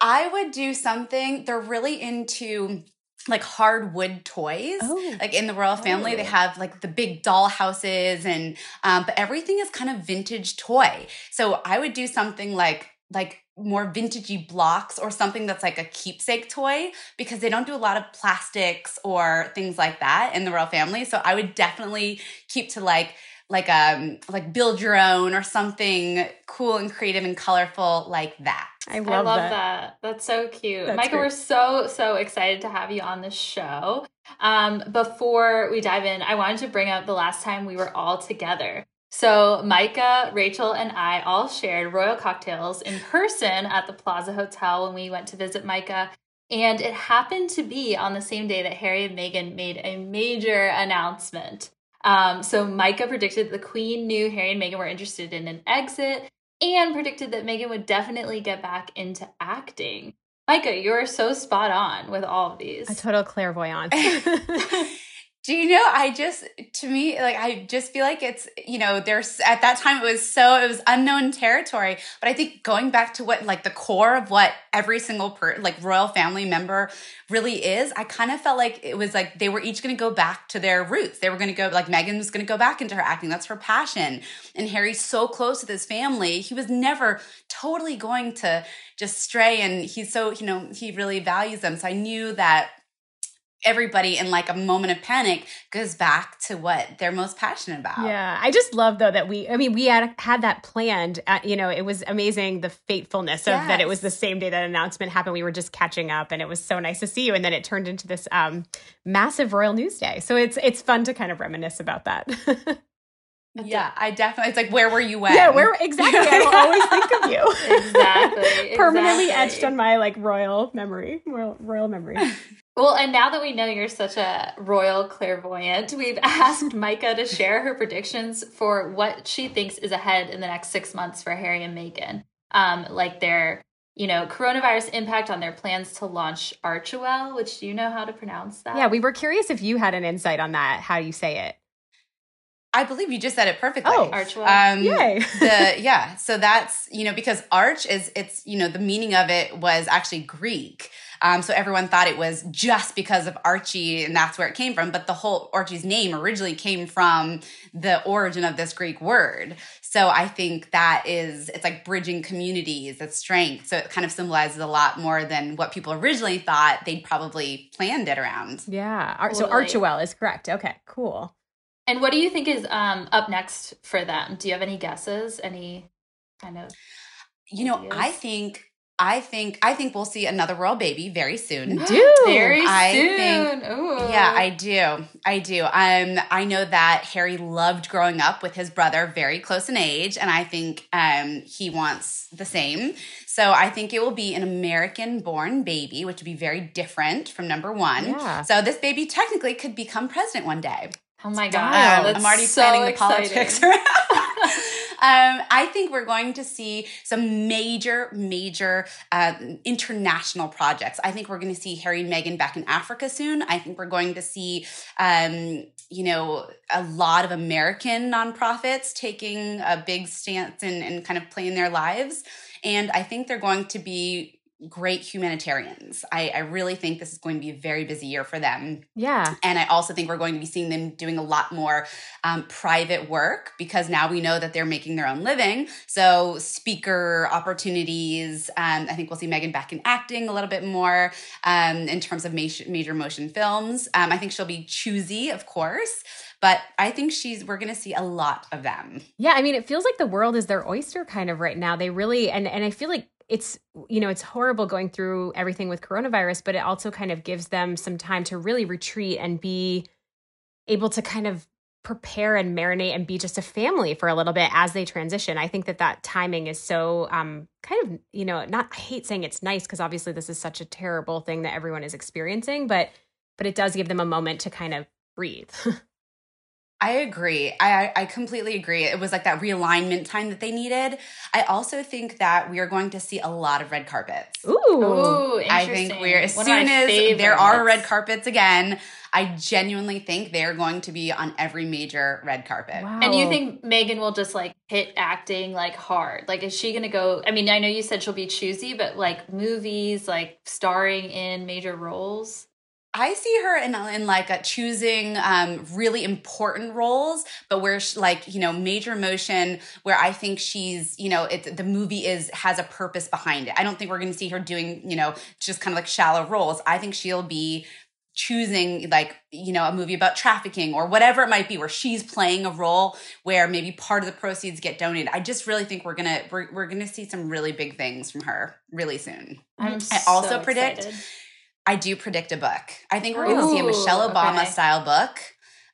I would do something. They're really into like hardwood toys. Oh. Like in the royal family, they have like the big doll houses and um, but everything is kind of vintage toy. So I would do something like like more vintagey blocks or something that's like a keepsake toy because they don't do a lot of plastics or things like that in the royal family. So I would definitely keep to like like um like build your own or something cool and creative and colorful like that. I love, I love that. that. That's so cute. That's Myka, great. we're so, so excited to have you on the show. Um, before we dive in, I wanted to bring up the last time we were all together. So, Myka, Rachel, and I all shared royal cocktails in person at the Plaza Hotel when we went to visit Myka. And it happened to be on the same day that Harry and Meghan made a major announcement. Um, so, Myka predicted that the Queen knew Harry and Meghan were interested in an exit and predicted that Meghan would definitely get back into acting. Myka, you're so spot on with all of these. A total clairvoyant. Do you know, I just, to me, like, I just feel like it's, you know, there's, at that time, it was so, it was unknown territory. But I think going back to what, like, the core of what every single, per, like, royal family member really is, I kind of felt like it was like they were each going to go back to their roots. They were going to go, like, Meghan was going to go back into her acting. That's her passion. And Harry's so close with his family. He was never totally going to just stray. And he's so, you know, he really values them. So I knew that everybody in like a moment of panic goes back to what they're most passionate about. Yeah, I just love though that we. I mean, we had had that planned. At, you know, it was amazing the fatefulness of that. It was the same day that announcement happened. We were just catching up, and it was so nice to see you. And then it turned into this um, massive royal news day. So it's it's fun to kind of reminisce about that. Yeah, I definitely. It's like, where were you when? yeah, where exactly? I will always think of you. Exactly, Permanently exactly. etched on my like royal memory, royal, royal memory. Well, and now that we know you're such a royal clairvoyant, we've asked Myka to share her predictions for what she thinks is ahead in the next six months for Harry and Meghan. Um, like their, you know, coronavirus impact on their plans to launch Archewell, which do you know how to pronounce that? yeah, we were curious if you had an insight on that. How you say it? I believe you just said it perfectly. Oh, Archewell. Um, Yay. the yeah, so that's you know because arch is it's you know the meaning of it was actually Greek. Um, so everyone thought it was just because of Archie and that's where it came from. But the whole Archie's name originally came from the origin of this Greek word. So I think that is it's like bridging communities, it's strength. So it kind of symbolizes a lot more than what people originally thought they'd probably planned it around. Yeah. Ar- So Totally. Archewell is correct. Okay, cool. And what do you think is um, up next for them? Do you have any guesses? Any kind of You know, ideas? I think I think I think we'll see another royal baby very soon. Do very I soon? think- Ooh. Yeah, I do. I do. Um, I know that Harry loved growing up with his brother, very close in age, and I think um, he wants the same. So I think it will be an American-born baby, which would be very different from number one. Yeah. So this baby technically could become president one day. Oh my god, Um, that's I'm already so planning the exciting. politics. um, I think we're going to see some major, major um, international projects. I think we're going to see Harry and Meghan back in Africa soon. I think we're going to see, um, you know, a lot of American nonprofits taking a big stance and, and kind of playing their lives. And I think they're going to be great humanitarians. I, I really think this is going to be a very busy year for them. Yeah. And I also think we're going to be seeing them doing a lot more um, private work because now we know that they're making their own living. So, speaker opportunities. Um, I think we'll see Meghan back in acting a little bit more um, in terms of major, major motion films. Um, I think she'll be choosy, of course. But I think she's, we're going to see a lot of them. Yeah, I mean, it feels like the world is their oyster kind of right now. They really, and and I feel like it's you know it's horrible going through everything with coronavirus, but it also kind of gives them some time to really retreat and be able to kind of prepare and marinate and be just a family for a little bit as they transition. I think that that timing is so um kind of you know not I hate saying it's nice because obviously this is such a terrible thing that everyone is experiencing, but but it does give them a moment to kind of breathe. I agree. I I completely agree. It was like that realignment time that they needed. I also think that we are going to see a lot of red carpets. Ooh, Ooh I think we're as One soon my as there are red carpets again, I genuinely think they're going to be on every major red carpet. wow. And you think Meghan will just like hit acting like hard? Like, is she gonna go? I mean, I know you said she'll be choosy, but like movies, like starring in major roles. I see her in in like a choosing um, really important roles, but where she, like you know major motion, where I think she's you know it, the movie is has a purpose behind it. I don't think we're going to see her doing you know just kind of like shallow roles. I think she'll be choosing like you know a movie about trafficking or whatever it might be where she's playing a role where maybe part of the proceeds get donated i just really think we're gonna we're, we're gonna see some really big things from her really soon I'm I also so predict excited. I do predict a book. I think we're going to see a Michelle Obama okay. style book,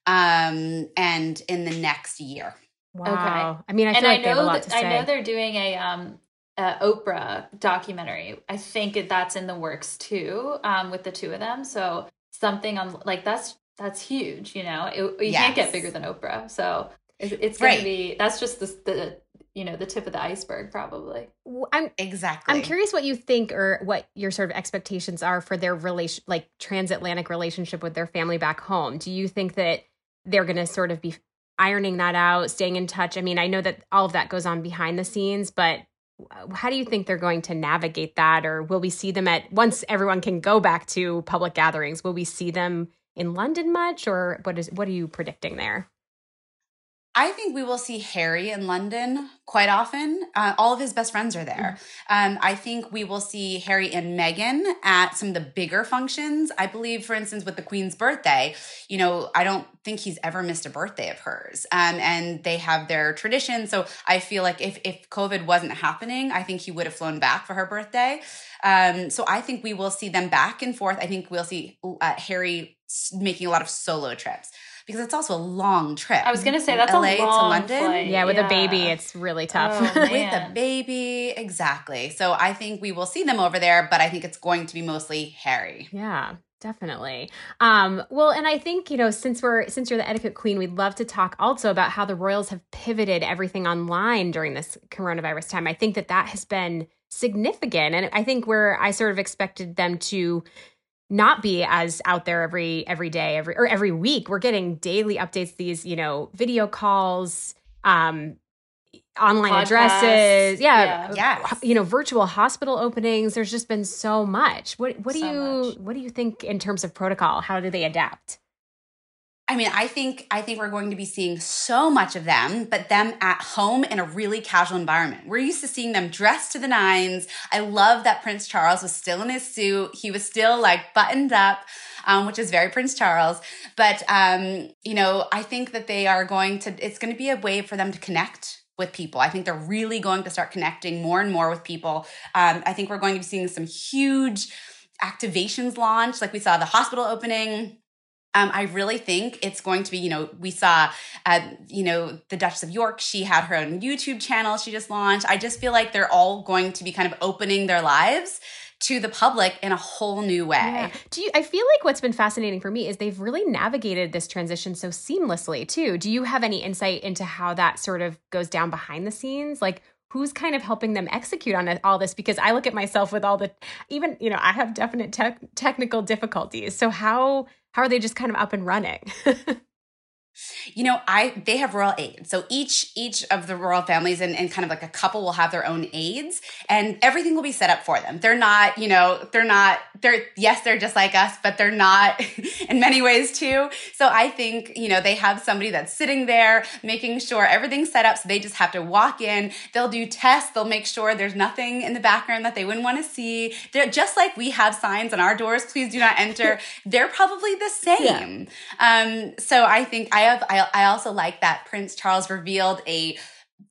um, and in the next year. wow. I mean, I feel and like I they know that. I know they're doing a um a Oprah documentary. I think that's in the works too, um, with the two of them. So something on like that's that's huge. You know, it, you can't get bigger than Oprah. So it, it's gonna be that's just the the you know the tip of the iceberg probably. i'm Exactly. I'm curious what you think or what your sort of expectations are for their relation like transatlantic relationship with their family back home. Do you think that they're going to sort of be ironing that out, staying in touch? I mean, I know that all of that goes on behind the scenes, but how do you think they're going to navigate that or will we see them at once everyone can go back to public gatherings, will we see them in London much or what is what are you predicting there? I think we will see Harry in London quite often. Uh, all of his best friends are there. Um, I think we will see Harry and Meghan at some of the bigger functions. I believe, for instance, with the Queen's birthday, you know, I don't think he's ever missed a birthday of hers. Um, and they have their tradition. So I feel like if, if COVID wasn't happening, I think he would have flown back for her birthday. Um, so I think we will see them back and forth. I think we'll see uh, Harry making a lot of solo trips because it's also a long trip. I was gonna say from that's LA a to long London. flight. Yeah, with a baby it's really tough. Oh, With a baby, exactly. So I think we will see them over there, but I think it's going to be mostly Harry. Yeah, definitely. Um, well, and I think, you know, since we're since you're the etiquette queen, we'd love to talk also about how the royals have pivoted everything online during this coronavirus time. I think that that has been significant and I think where I sort of expected them to not be as out there every every day every or every week we're getting daily updates these you know video calls um online Podcasts. addresses yeah, Yeah. Yes. you know virtual hospital openings there's just been so much what what do So you much. what do you think in terms of protocol how do they adapt I mean, I think I think we're going to be seeing so much of them, but them at home in a really casual environment. We're used to seeing them dressed to the nines. I love that Prince Charles was still in his suit. He was still like buttoned up, um, which is very Prince Charles. But um, you know, I think that they are going to. It's going to be a way for them to connect with people. I think they're really going to start connecting more and more with people. Um, I think we're going to be seeing some huge activations launch, like we saw the hospital opening. Um, I really think it's going to be, you know, we saw, uh, you know, the Duchess of York, she had her own YouTube channel she just launched. I just feel like they're all going to be kind of opening their lives to the public in a whole new way. Yeah. Do you I feel like what's been fascinating for me is they've really navigated this transition so seamlessly too. Do you have any insight into how that sort of goes down behind the scenes? Like who's kind of helping them execute on all this? Because i look at myself with all the even you know i have definite te- technical difficulties. So how how are they just kind of up and running you know i they have royal aides. So each each of the royal families and, and kind of like a couple will have their own aides and everything will be set up for them. They're not you know they're not they're yes they're just like us but they're not in many ways too. So i think you know they have somebody that's sitting there making sure everything's set up so they just have to walk in. They'll do tests. They'll make sure there's nothing in the background that they wouldn't want to see. They're just like we have signs on our doors please do not enter they're probably the same. Yeah. um so i think i have I, I also like that Prince Charles revealed a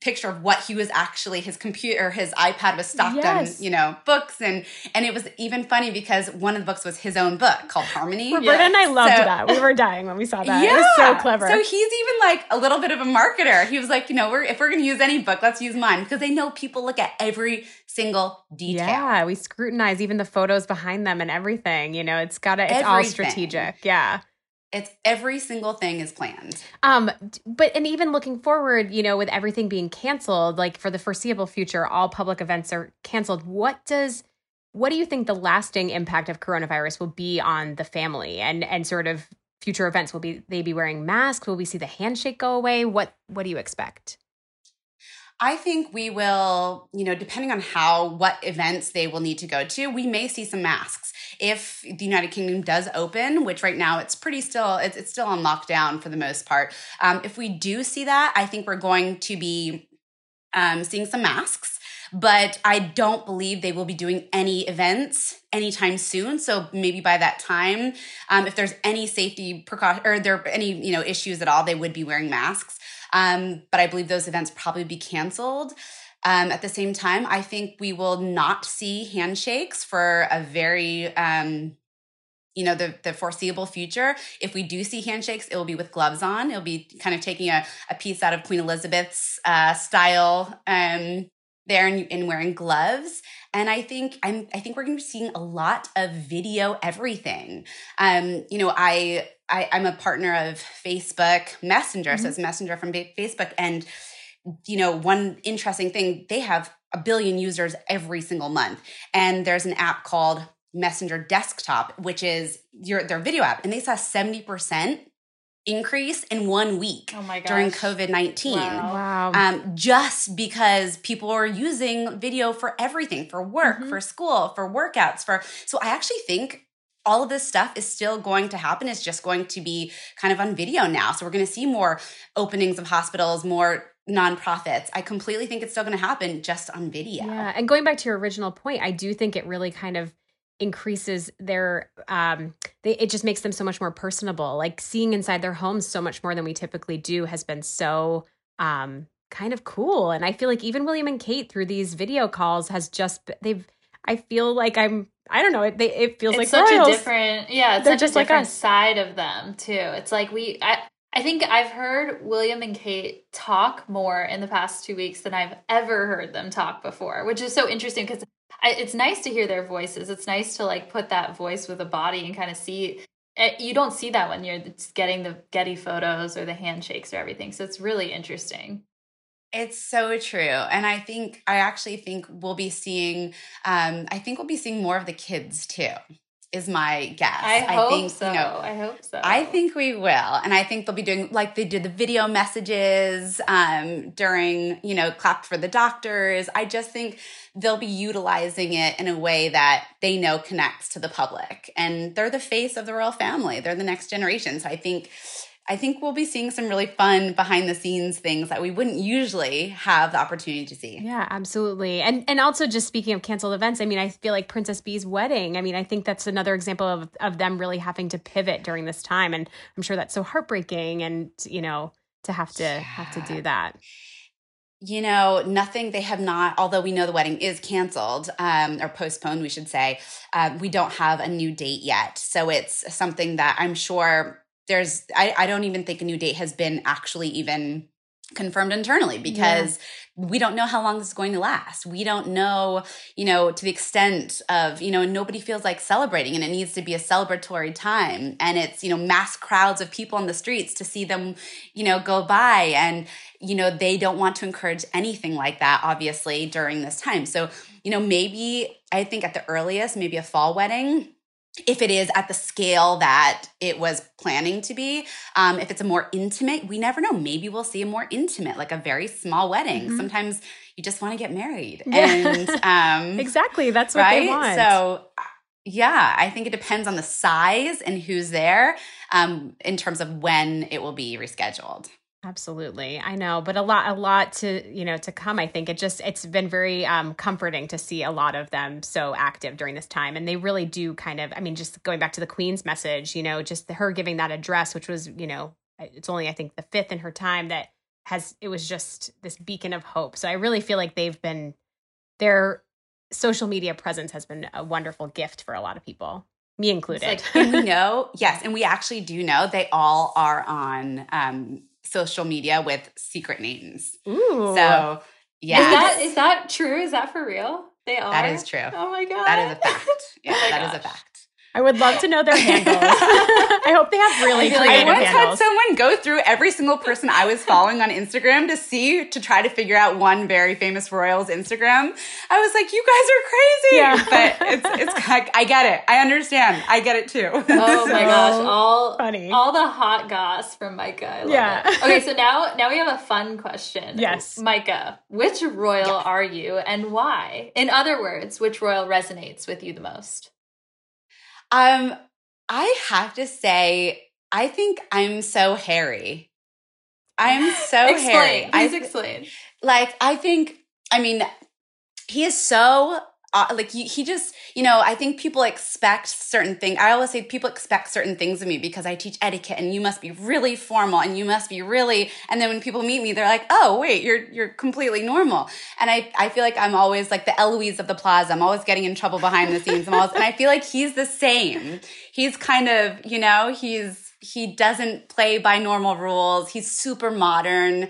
picture of what he was actually his computer his ipad was stocked yes. on you know books. And and it was even funny because one of the books was his own book called harmony. Roberta yeah. and i loved so, that. We were dying when we saw that. Yeah. it was so clever. So he's even like a little bit of a marketer. He was like you know we're if we're gonna use any book let's use mine because they know people look at every single detail. Yeah we scrutinize even the photos behind them and everything you know it's gotta it's everything. all strategic. Yeah it's every single thing is planned. Um, but and even looking forward, you know, with everything being canceled, like for the foreseeable future, all public events are canceled. What does what do you think the lasting impact of coronavirus will be on the family and and sort of future events? Will be they be wearing masks? Will we see the handshake go away? What what do you expect? I think we will, you know, depending on how, what events they will need to go to, we may see some masks. If the United Kingdom does open, which right now it's pretty still, it's, it's still on lockdown for the most part. Um, if we do see that, I think we're going to be um, seeing some masks but I don't believe they will be doing any events anytime soon. So maybe by that time, um, if there's any safety precaution or there any you know issues at all, they would be wearing masks. Um, but I believe those events probably be canceled. Um, at the same time, I think we will not see handshakes for a very um, you know the the foreseeable future if we do see handshakes it will be with gloves on it'll be kind of taking a, a piece out of queen elizabeth's uh, style um, there and, and, wearing gloves. And i think i'm i think we're going to be seeing a lot of video everything. Um, you know i I, am a partner of Facebook Messenger, mm-hmm. so it's Messenger from Facebook. And you know, one interesting thing, they have a billion users every single month, and there's an app called Messenger Desktop, which is your their video app, and they saw seventy percent increase in one week oh during COVID 19. Wow. wow. Um, just because people are using video for everything for work, mm-hmm. for school, for workouts, for. So I actually think all of this stuff is still going to happen. It's just going to be kind of on video now. So we're going to see more openings of hospitals, more nonprofits. I completely think it's still going to happen just on video. Yeah. And going back to your original point, I do think it really kind of increases their um they it just makes them so much more personable like seeing inside their homes so much more than we typically do has been so um kind of cool and i feel like even william and kate through these video calls has just they've i feel like i'm I don't know. It, they, it feels it's like such royals. a different, yeah. It's They're just like us. side of them too. It's like we. I, I think I've heard William and Kate talk more in the past two weeks than I've ever heard them talk before, which is so interesting because it's nice to hear their voices. It's nice to like put that voice with a body and kind of see. Eh, you don't see that when you're getting the Getty photos or the handshakes or everything. So it's really interesting. It's so true. And I think, I actually think we'll be seeing, um, I think we'll be seeing more of the kids too is my guess. I, I hope think, so. You know, I hope so. I think we will, and I think they'll be doing like they did the video messages um, during you know clap for the doctors. I just think they'll be utilizing it in a way that they know connects to the public, and they're the face of the royal family. They're the next generation, so I think I think we'll be seeing some really fun behind the scenes things that we wouldn't usually have the opportunity to see. Yeah, absolutely. And and also just speaking of canceled events, I mean, I feel like Princess Bea's wedding. I mean, I think that's another example of of them really having to pivot during this time and I'm sure that's so heartbreaking and, you know, to have to yeah. have to do that you know, nothing, they have not, although we know the wedding is canceled um, or postponed, we should say, uh, we don't have a new date yet. So it's something that I'm sure there's I, I don't even think a new date has been actually even confirmed internally because we don't know how long this is going to last. We don't know, you know, to the extent of, you know, nobody feels like celebrating and it needs to be a celebratory time. And it's, you know, mass crowds of people on the streets to see them, you know, go by. And, you know, they don't want to encourage anything like that, obviously, during this time. So, you know, maybe I think at the earliest, maybe a fall wedding if it is at the scale that it was planning to be um, if it's a more intimate we never know. Maybe we'll see a more intimate like a very small wedding. Mm-hmm. sometimes you just want to get married. And um, exactly that's what right? they want. So yeah i think it depends on the size and who's there um, in terms of when it will be rescheduled Absolutely. I know, but a lot a lot to, you know, to come, I think. It just it's been very um comforting to see a lot of them so active during this time and they really do kind of I mean just going back to the queen's message, you know, just her giving that address which was, you know, it's only I think the fifth in her time that has it was just this beacon of hope. So I really feel like they've been their social media presence has been a wonderful gift for a lot of people me included. Like, and we know, yes, and we actually do know they all are on um, social media with secret names. Ooh. So yeah. Is that is that true? Is that for real? They are. That is true. Oh my god. That is a fact. Yeah, oh that gosh. is a fact. I would love to know their handles. I hope they have really creative I once handles. had someone go through every single person I was following on Instagram to see to try to figure out one very famous royal's Instagram. I was like, you guys are crazy. Yeah. But it's it's I, I get it. I understand. I get it too. Oh so my gosh, all funny. All the hot goss from Myka. yeah. It. Okay, so now now we have a fun question. Yes. Myka, which royal yes. are you and why? In other words, which royal resonates with you the most? Um, I have to say, I think I'm so hairy. I'm so explain. Harry. Please I, explain. Like, I think, I mean, he is so Uh, like he, he just you know i think people expect certain things i always say people expect certain things of me because i teach etiquette and you must be really formal and you must be really and then when people meet me they're like oh wait you're you're completely normal. And i i feel like i'm always like the eloise of the plaza. I'm always getting in trouble behind the scenes. Always, and i feel like he's the same. He's kind of you know he's he doesn't play by normal rules. He's super modern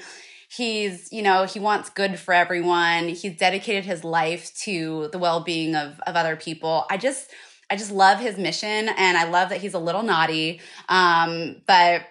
he's you know he wants good for everyone. He's dedicated his life to the well-being of, of other people. I just i just love his mission and i love that he's a little naughty. Um but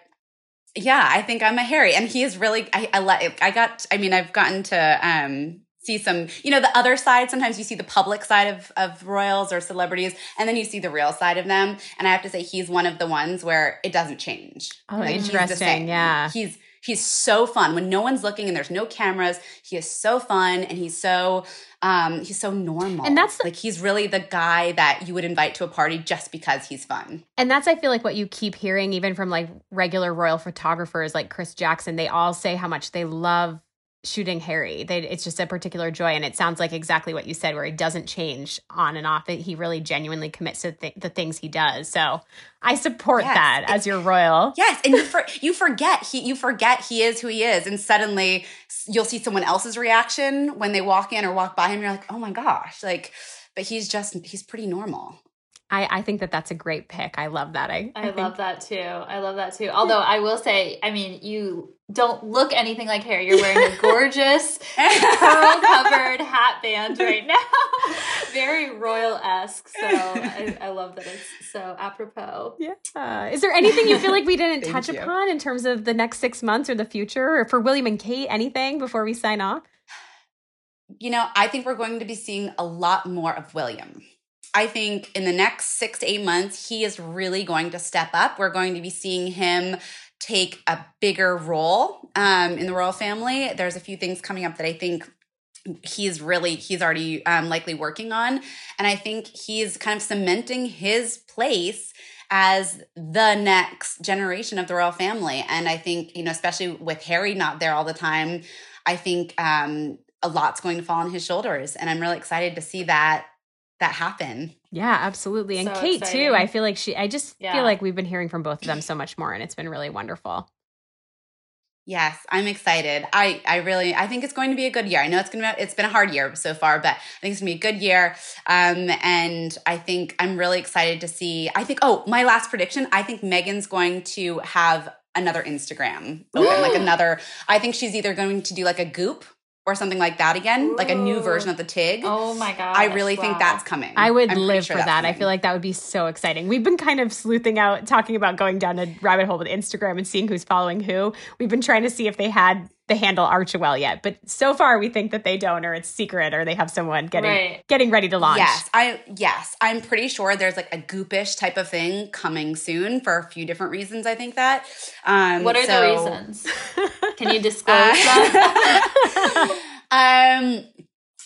yeah i think i'm a harry and he is really i i, let, I got i mean i've gotten to um see some you know the other side sometimes you see the public side of of royals or celebrities and then you see the real side of them and i have to say he's one of the ones where it doesn't change. Oh like, interesting yeah. He's He's so fun when no one's looking and there's no cameras. He is so fun and he's so um he's so normal. And that's the, like he's really the guy that you would invite to a party just because he's fun. And that's I feel like what you keep hearing even from like regular royal photographers like Chris Jackson. They all say how much they love shooting Harry. They, it's just a particular joy, and it sounds like exactly what you said, where he doesn't change on and off. He really genuinely commits to th- the things he does. So I support yes. that as your royal. Yes, and you, for, you forget he you forget he is who he is, and suddenly you'll see someone else's reaction when they walk in or walk by him. You're like, oh my gosh, like, but he's just he's pretty normal. I, I think that that's a great pick. I love that. I, I, I love that too. I love that too. Although I will say, I mean, you don't look anything like Harry. You're wearing a gorgeous pearl covered hat band right now. Very royal esque. So I, I, love that it's so apropos. Yeah. Is there anything you feel like we didn't touch you. upon in terms of the next six months or the future or for William and Kate? Anything before we sign off? You know, I think we're going to be seeing a lot more of William. I think in the next six to eight months, he is really going to step up. We're going to be seeing him take a bigger role um, in the royal family. There's a few things coming up that I think he's really he's already um, likely working on, and I think he's kind of cementing his place as the next generation of the royal family. And I think you know, especially with Harry not there all the time, I think um, a lot's going to fall on his shoulders, and I'm really excited to see that that happen. Yeah, absolutely. And so Kate exciting. too. I feel like she I just yeah. feel like we've been hearing from both of them so much more and it's been really wonderful. Yes, I'm excited. I I really I think it's going to be a good year. I know it's going to be it's been a hard year so far, but I think it's going to be a good year. Um and I think I'm really excited to see I think oh, my last prediction, I think Meghan's going to have another Instagram open, like another I think she's either going to do like a goop or something like that again, like a new version of the TIG. Oh my god! I really think that's coming. I would I'm live sure for that's that. I feel like that would be so exciting. We've been kind of sleuthing out, talking about going down a rabbit hole with Instagram and seeing who's following who. We've been trying to see if they had the handle Archewell yet, but so far we think that they don't, or it's secret, or they have someone getting Right. getting ready to launch. Yes, I yes, I'm pretty sure there's like a goopish type of thing coming soon for a few different reasons. I think that. Um, What are so- the reasons? Can you disclose Uh, that? um,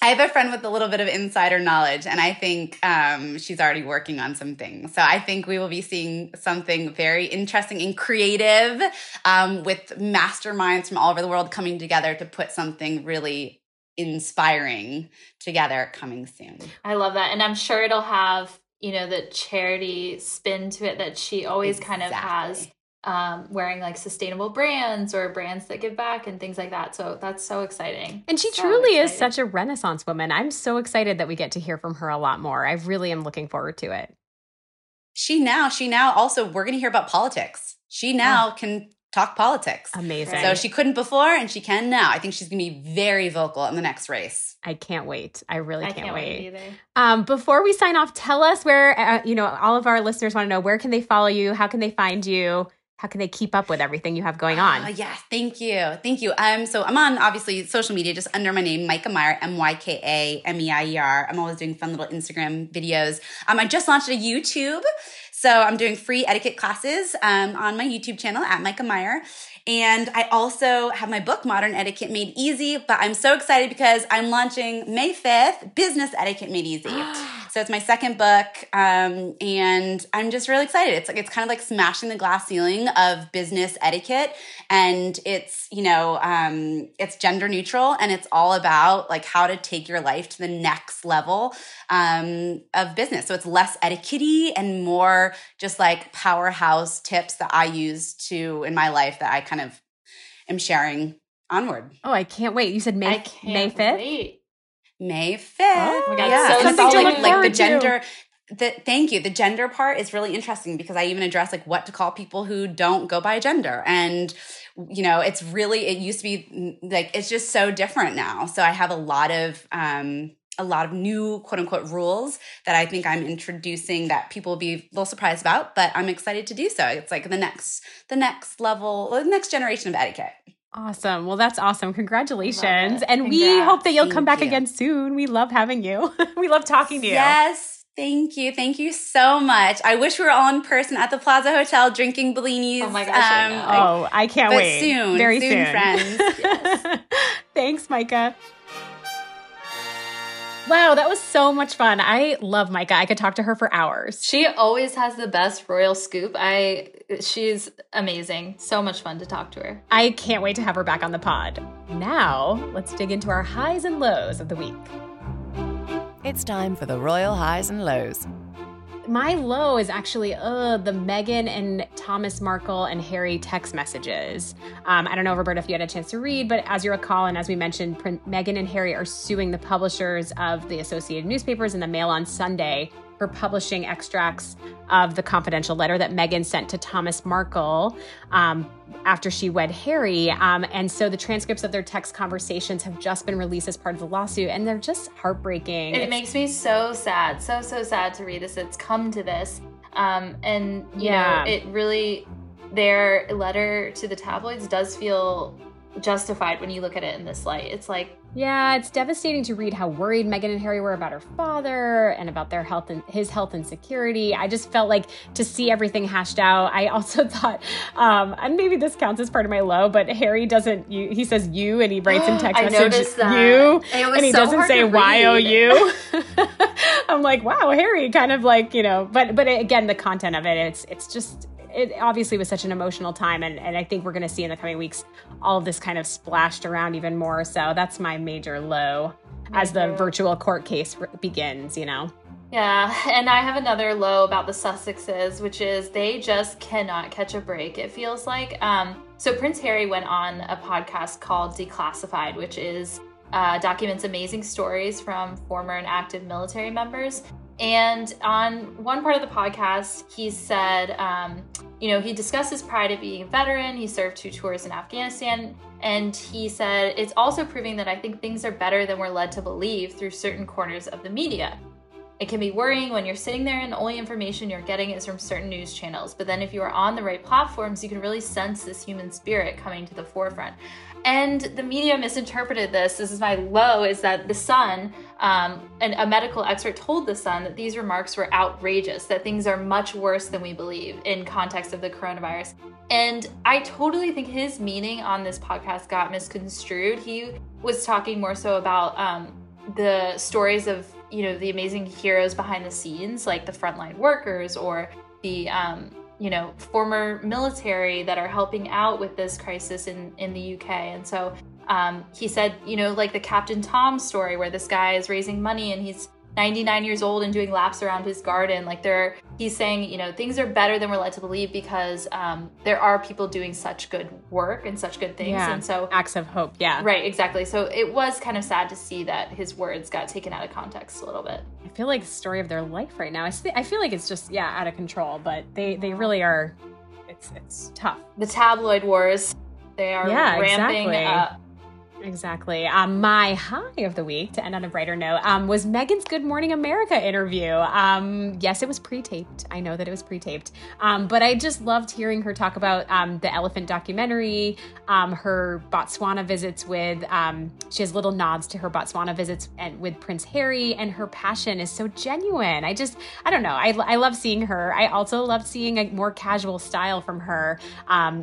I have a friend with a little bit of insider knowledge, and I think um, she's already working on some things. So I think we will be seeing something very interesting and creative um, with masterminds from all over the world coming together to put something really inspiring together coming soon. I love that, and I'm sure it'll have you know the charity spin to it that she always kind of has. Um, wearing like sustainable brands or brands that give back and things like that. So that's so exciting. And she So truly is such a renaissance woman. I'm so excited that we get to hear from her a lot more. I really am looking forward to it. She now, she now also, we're going to hear about politics. She now can talk politics. Amazing. So she couldn't before and she can now. I think she's going to be very vocal in the next race. I can't wait. I really can't, can't wait. wait either. Um, before we sign off, tell us where uh, you know all of our listeners want to know where can they follow you, how can they find you, how can they keep up with everything you have going on. Oh, yes, thank you, thank you. Um, so I'm on obviously social media just under my name, Myka Meier, M Y K A M E I E R. I'm always doing fun little Instagram videos. Um, I just launched a YouTube, so I'm doing free etiquette classes um, on my YouTube channel at Myka Meier. And I also have my book, Modern Etiquette Made Easy. But I'm so excited because I'm launching May 5th, Business Etiquette Made Easy. so it's my second book, um, and I'm just really excited. It's like it's kind of like smashing the glass ceiling of business etiquette, and it's you know um, it's gender neutral, and it's all about like how to take your life to the next level um, of business. So it's less etiquette and more just like powerhouse tips that I use to in my life that I kind of am sharing onward. Oh, I can't wait. You said May I can't May fifth. May 5th. Oh my God, yeah. so something to like, like the to. gender. The, thank you. The gender part is really interesting because I even address like what to call people who don't go by gender. And, you know, it's really, it used to be mm, like, it's just so different now. So I have a lot of, um, a lot of new quote unquote rules that I think I'm introducing that people will be a little surprised about, but I'm excited to do so. It's like the next, the next level, the next generation of etiquette. Awesome. Well, that's awesome. Congratulations. Love it. And we hope that you'll come back you. again soon. We love having you. we love talking to you. Yes. Thank you. Thank you so much. I wish we were all in person at the Plaza Hotel drinking Bellinis. Oh my gosh, I um, know. Oh, I can't but wait. soon, Very soon, soon. friends. Thanks, Myka. Wow, that was so much fun. I love Myka. I could talk to her for hours. She always has the best royal scoop. I she's amazing. So much fun to talk to her. I can't wait to have her back on the pod. Now, let's dig into our highs and lows of the week. It's time for the Royal Highs and Lows. My low is actually uh, the Meghan and Thomas Markle and Harry text messages. Um, I don't know, Roberta, if you had a chance to read, but as you recall, and as we mentioned, Prin- Meghan and Harry are suing the publishers of the Associated Newspapers and the Mail on Sunday for publishing extracts of the confidential letter that Meghan sent to Thomas Markle um, after she wed Harry. Um, and so the transcripts of their text conversations have just been released as part of the lawsuit, and they're just heartbreaking. It It's- makes me so sad, so so sad to read this. It's come to this, um, and you Yeah. know, it really their letter to the tabloids does feel justified when you look at it in this light. It's like Yeah, it's devastating to read how worried Meghan and Harry were about her father and about their health and his health and security. I just felt like to see everything hashed out. I also thought, um, and maybe this counts as part of my low, but Harry doesn't. You, he says you, and he writes in text message you, It and he so doesn't say Y O. U. I'm like, wow, Harry, kind of like you know, but but again, the content of it, it's it's just it obviously was such an emotional time and, and i think we're going to see in the coming weeks all of this kind of splashed around even more so that's my major low as the virtual court case r- begins you know Yeah, and I have another low about the Sussexes, which is they just cannot catch a break, it feels like. Um, so Prince Harry went on a podcast called Declassified, which is uh, documents amazing stories from former and active military members. And on one part of the podcast, he said um, you know, he discussed his pride of being a veteran. He served two tours in Afghanistan. And he said, it's also proving that I think things are better than we're led to believe through certain corners of the media. It can be worrying when you're sitting there and the only information you're getting is from certain news channels. But then if you are on the right platforms, you can really sense this human spirit coming to the forefront. And the media misinterpreted this. This is my low is that the Sun, um, and a medical expert told the Sun that these remarks were outrageous, that things are much worse than we believe in context of the coronavirus. And I totally think his meaning on this podcast got misconstrued. He was talking more so about um, the stories of you know the amazing heroes behind the scenes, like the frontline workers or the um, you know former military that are helping out with this crisis in in the UK. And so um, he said, you know, like the Captain Tom story where this guy is raising money and he's 99 years old and doing laps around his garden. Like there, he's saying, you know, things are better than we're led to believe because um, there are people doing such good work and such good things. Yeah. And so acts of hope. Yeah. Right, exactly. So it was kind of sad to see that his words got taken out of context a little bit. I feel like the story of their life right now. I, I feel like it's just yeah out of control, but they they really are. It's it's tough. The tabloid wars, they are Yeah, ramping exactly. up. Exactly. Um, my high of the week, to end on a brighter note, um, was Meghan's Good Morning America interview. Um, yes, it was pre-taped. I know that it was pre-taped, um, but I just loved hearing her talk about um, the elephant documentary, um, her Botswana visits with. She has little nods to her Botswana visits and with Prince Harry, and her passion is so genuine. I just, I don't know. I, I love seeing her. I also loved seeing a more casual style from her.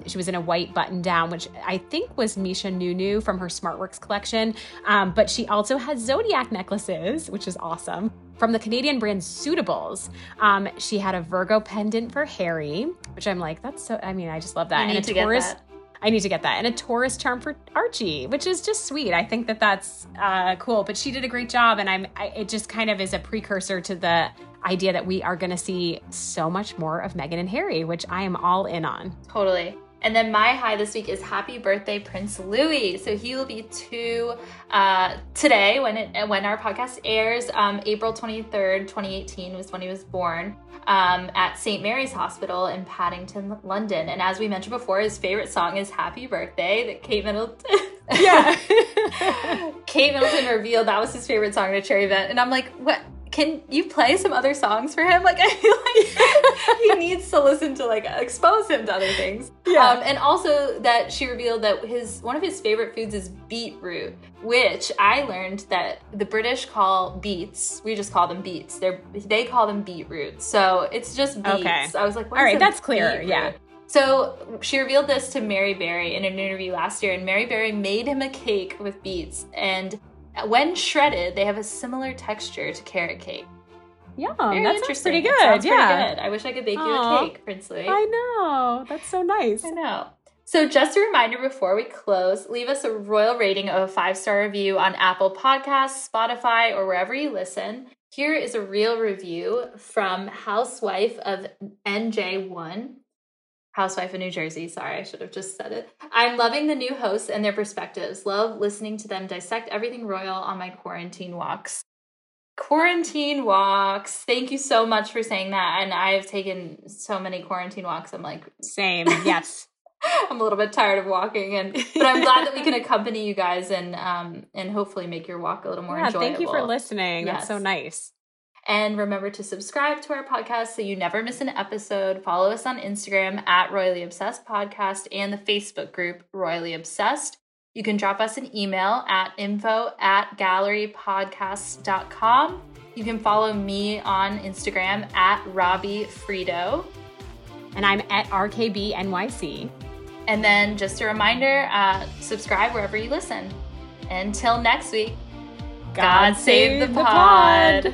She was in a white button down, which I think was Misha Nonoo from her SmartWorks collection. Um, but she also has zodiac necklaces, which is awesome. From the Canadian brand Suitables. Um, she had a Virgo pendant for Harry, which I'm like, that's so, I mean, I just love that. And a to get Taurus. that. I need to get that. And a Taurus charm for Archie, which is just sweet. I think that that's uh, cool. But she did a great job, and I'm. I, it just kind of is a precursor to the idea that we are going to see so much more of Meghan and Harry, which I am all in on. Totally. And then my high this week is happy birthday Prince Louis. So he will be two uh, today when it when our podcast airs. Um, April twenty third, twenty eighteen was when he was born um, at St Mary's Hospital in Paddington, London. And as we mentioned before, his favorite song is "Happy Birthday" that Kate Middleton. Yeah. Kate Middleton revealed that was his favorite song at a charity event, and I'm like, what? Can you play some other songs for him? Like, I feel like he needs to listen to like expose him to other things. Yeah. Um, and also that she revealed that his one of his favorite foods is beetroot, which I learned that the British call beets. We just call them beets. They're they call them beetroot. So it's just beets. Okay. I was like, what All right, that's clear, beetroot? yeah. So she revealed this to Mary Berry in an interview last year, and Mary Berry made him a cake with beets. And when shredded, they have a similar texture to carrot cake. Yeah, that interesting. pretty good. pretty yeah. good. I wish I could bake you a cake, Prince Louis. I know. That's so nice. I know. So, just a reminder before we close, leave us a royal rating of a five star review on Apple Podcasts, Spotify, or wherever you listen. Here is a real review from Housewife of NJ1. Housewife of New Jersey. Sorry, I should have just said it. I'm loving the new hosts and their perspectives. Love listening to them dissect everything royal on my quarantine walks. Quarantine walks. Thank you so much for saying that. And I've taken so many quarantine walks. I'm like, Same. Yes. I'm a little bit tired of walking, and but I'm glad that we can accompany you guys and um and hopefully make your walk a little more yeah. enjoyable. Thank you for listening. That's so nice. And remember to subscribe to our podcast so you never miss an episode. Follow us on Instagram at Royally Obsessed Podcast and the Facebook group Royally Obsessed. You can drop us an email at info at gallerypodcasts.com. You can follow me on Instagram at Robbie Frito. And I'm at RKB NYC. And then just a reminder uh, subscribe wherever you listen. Until next week, God, save the pod.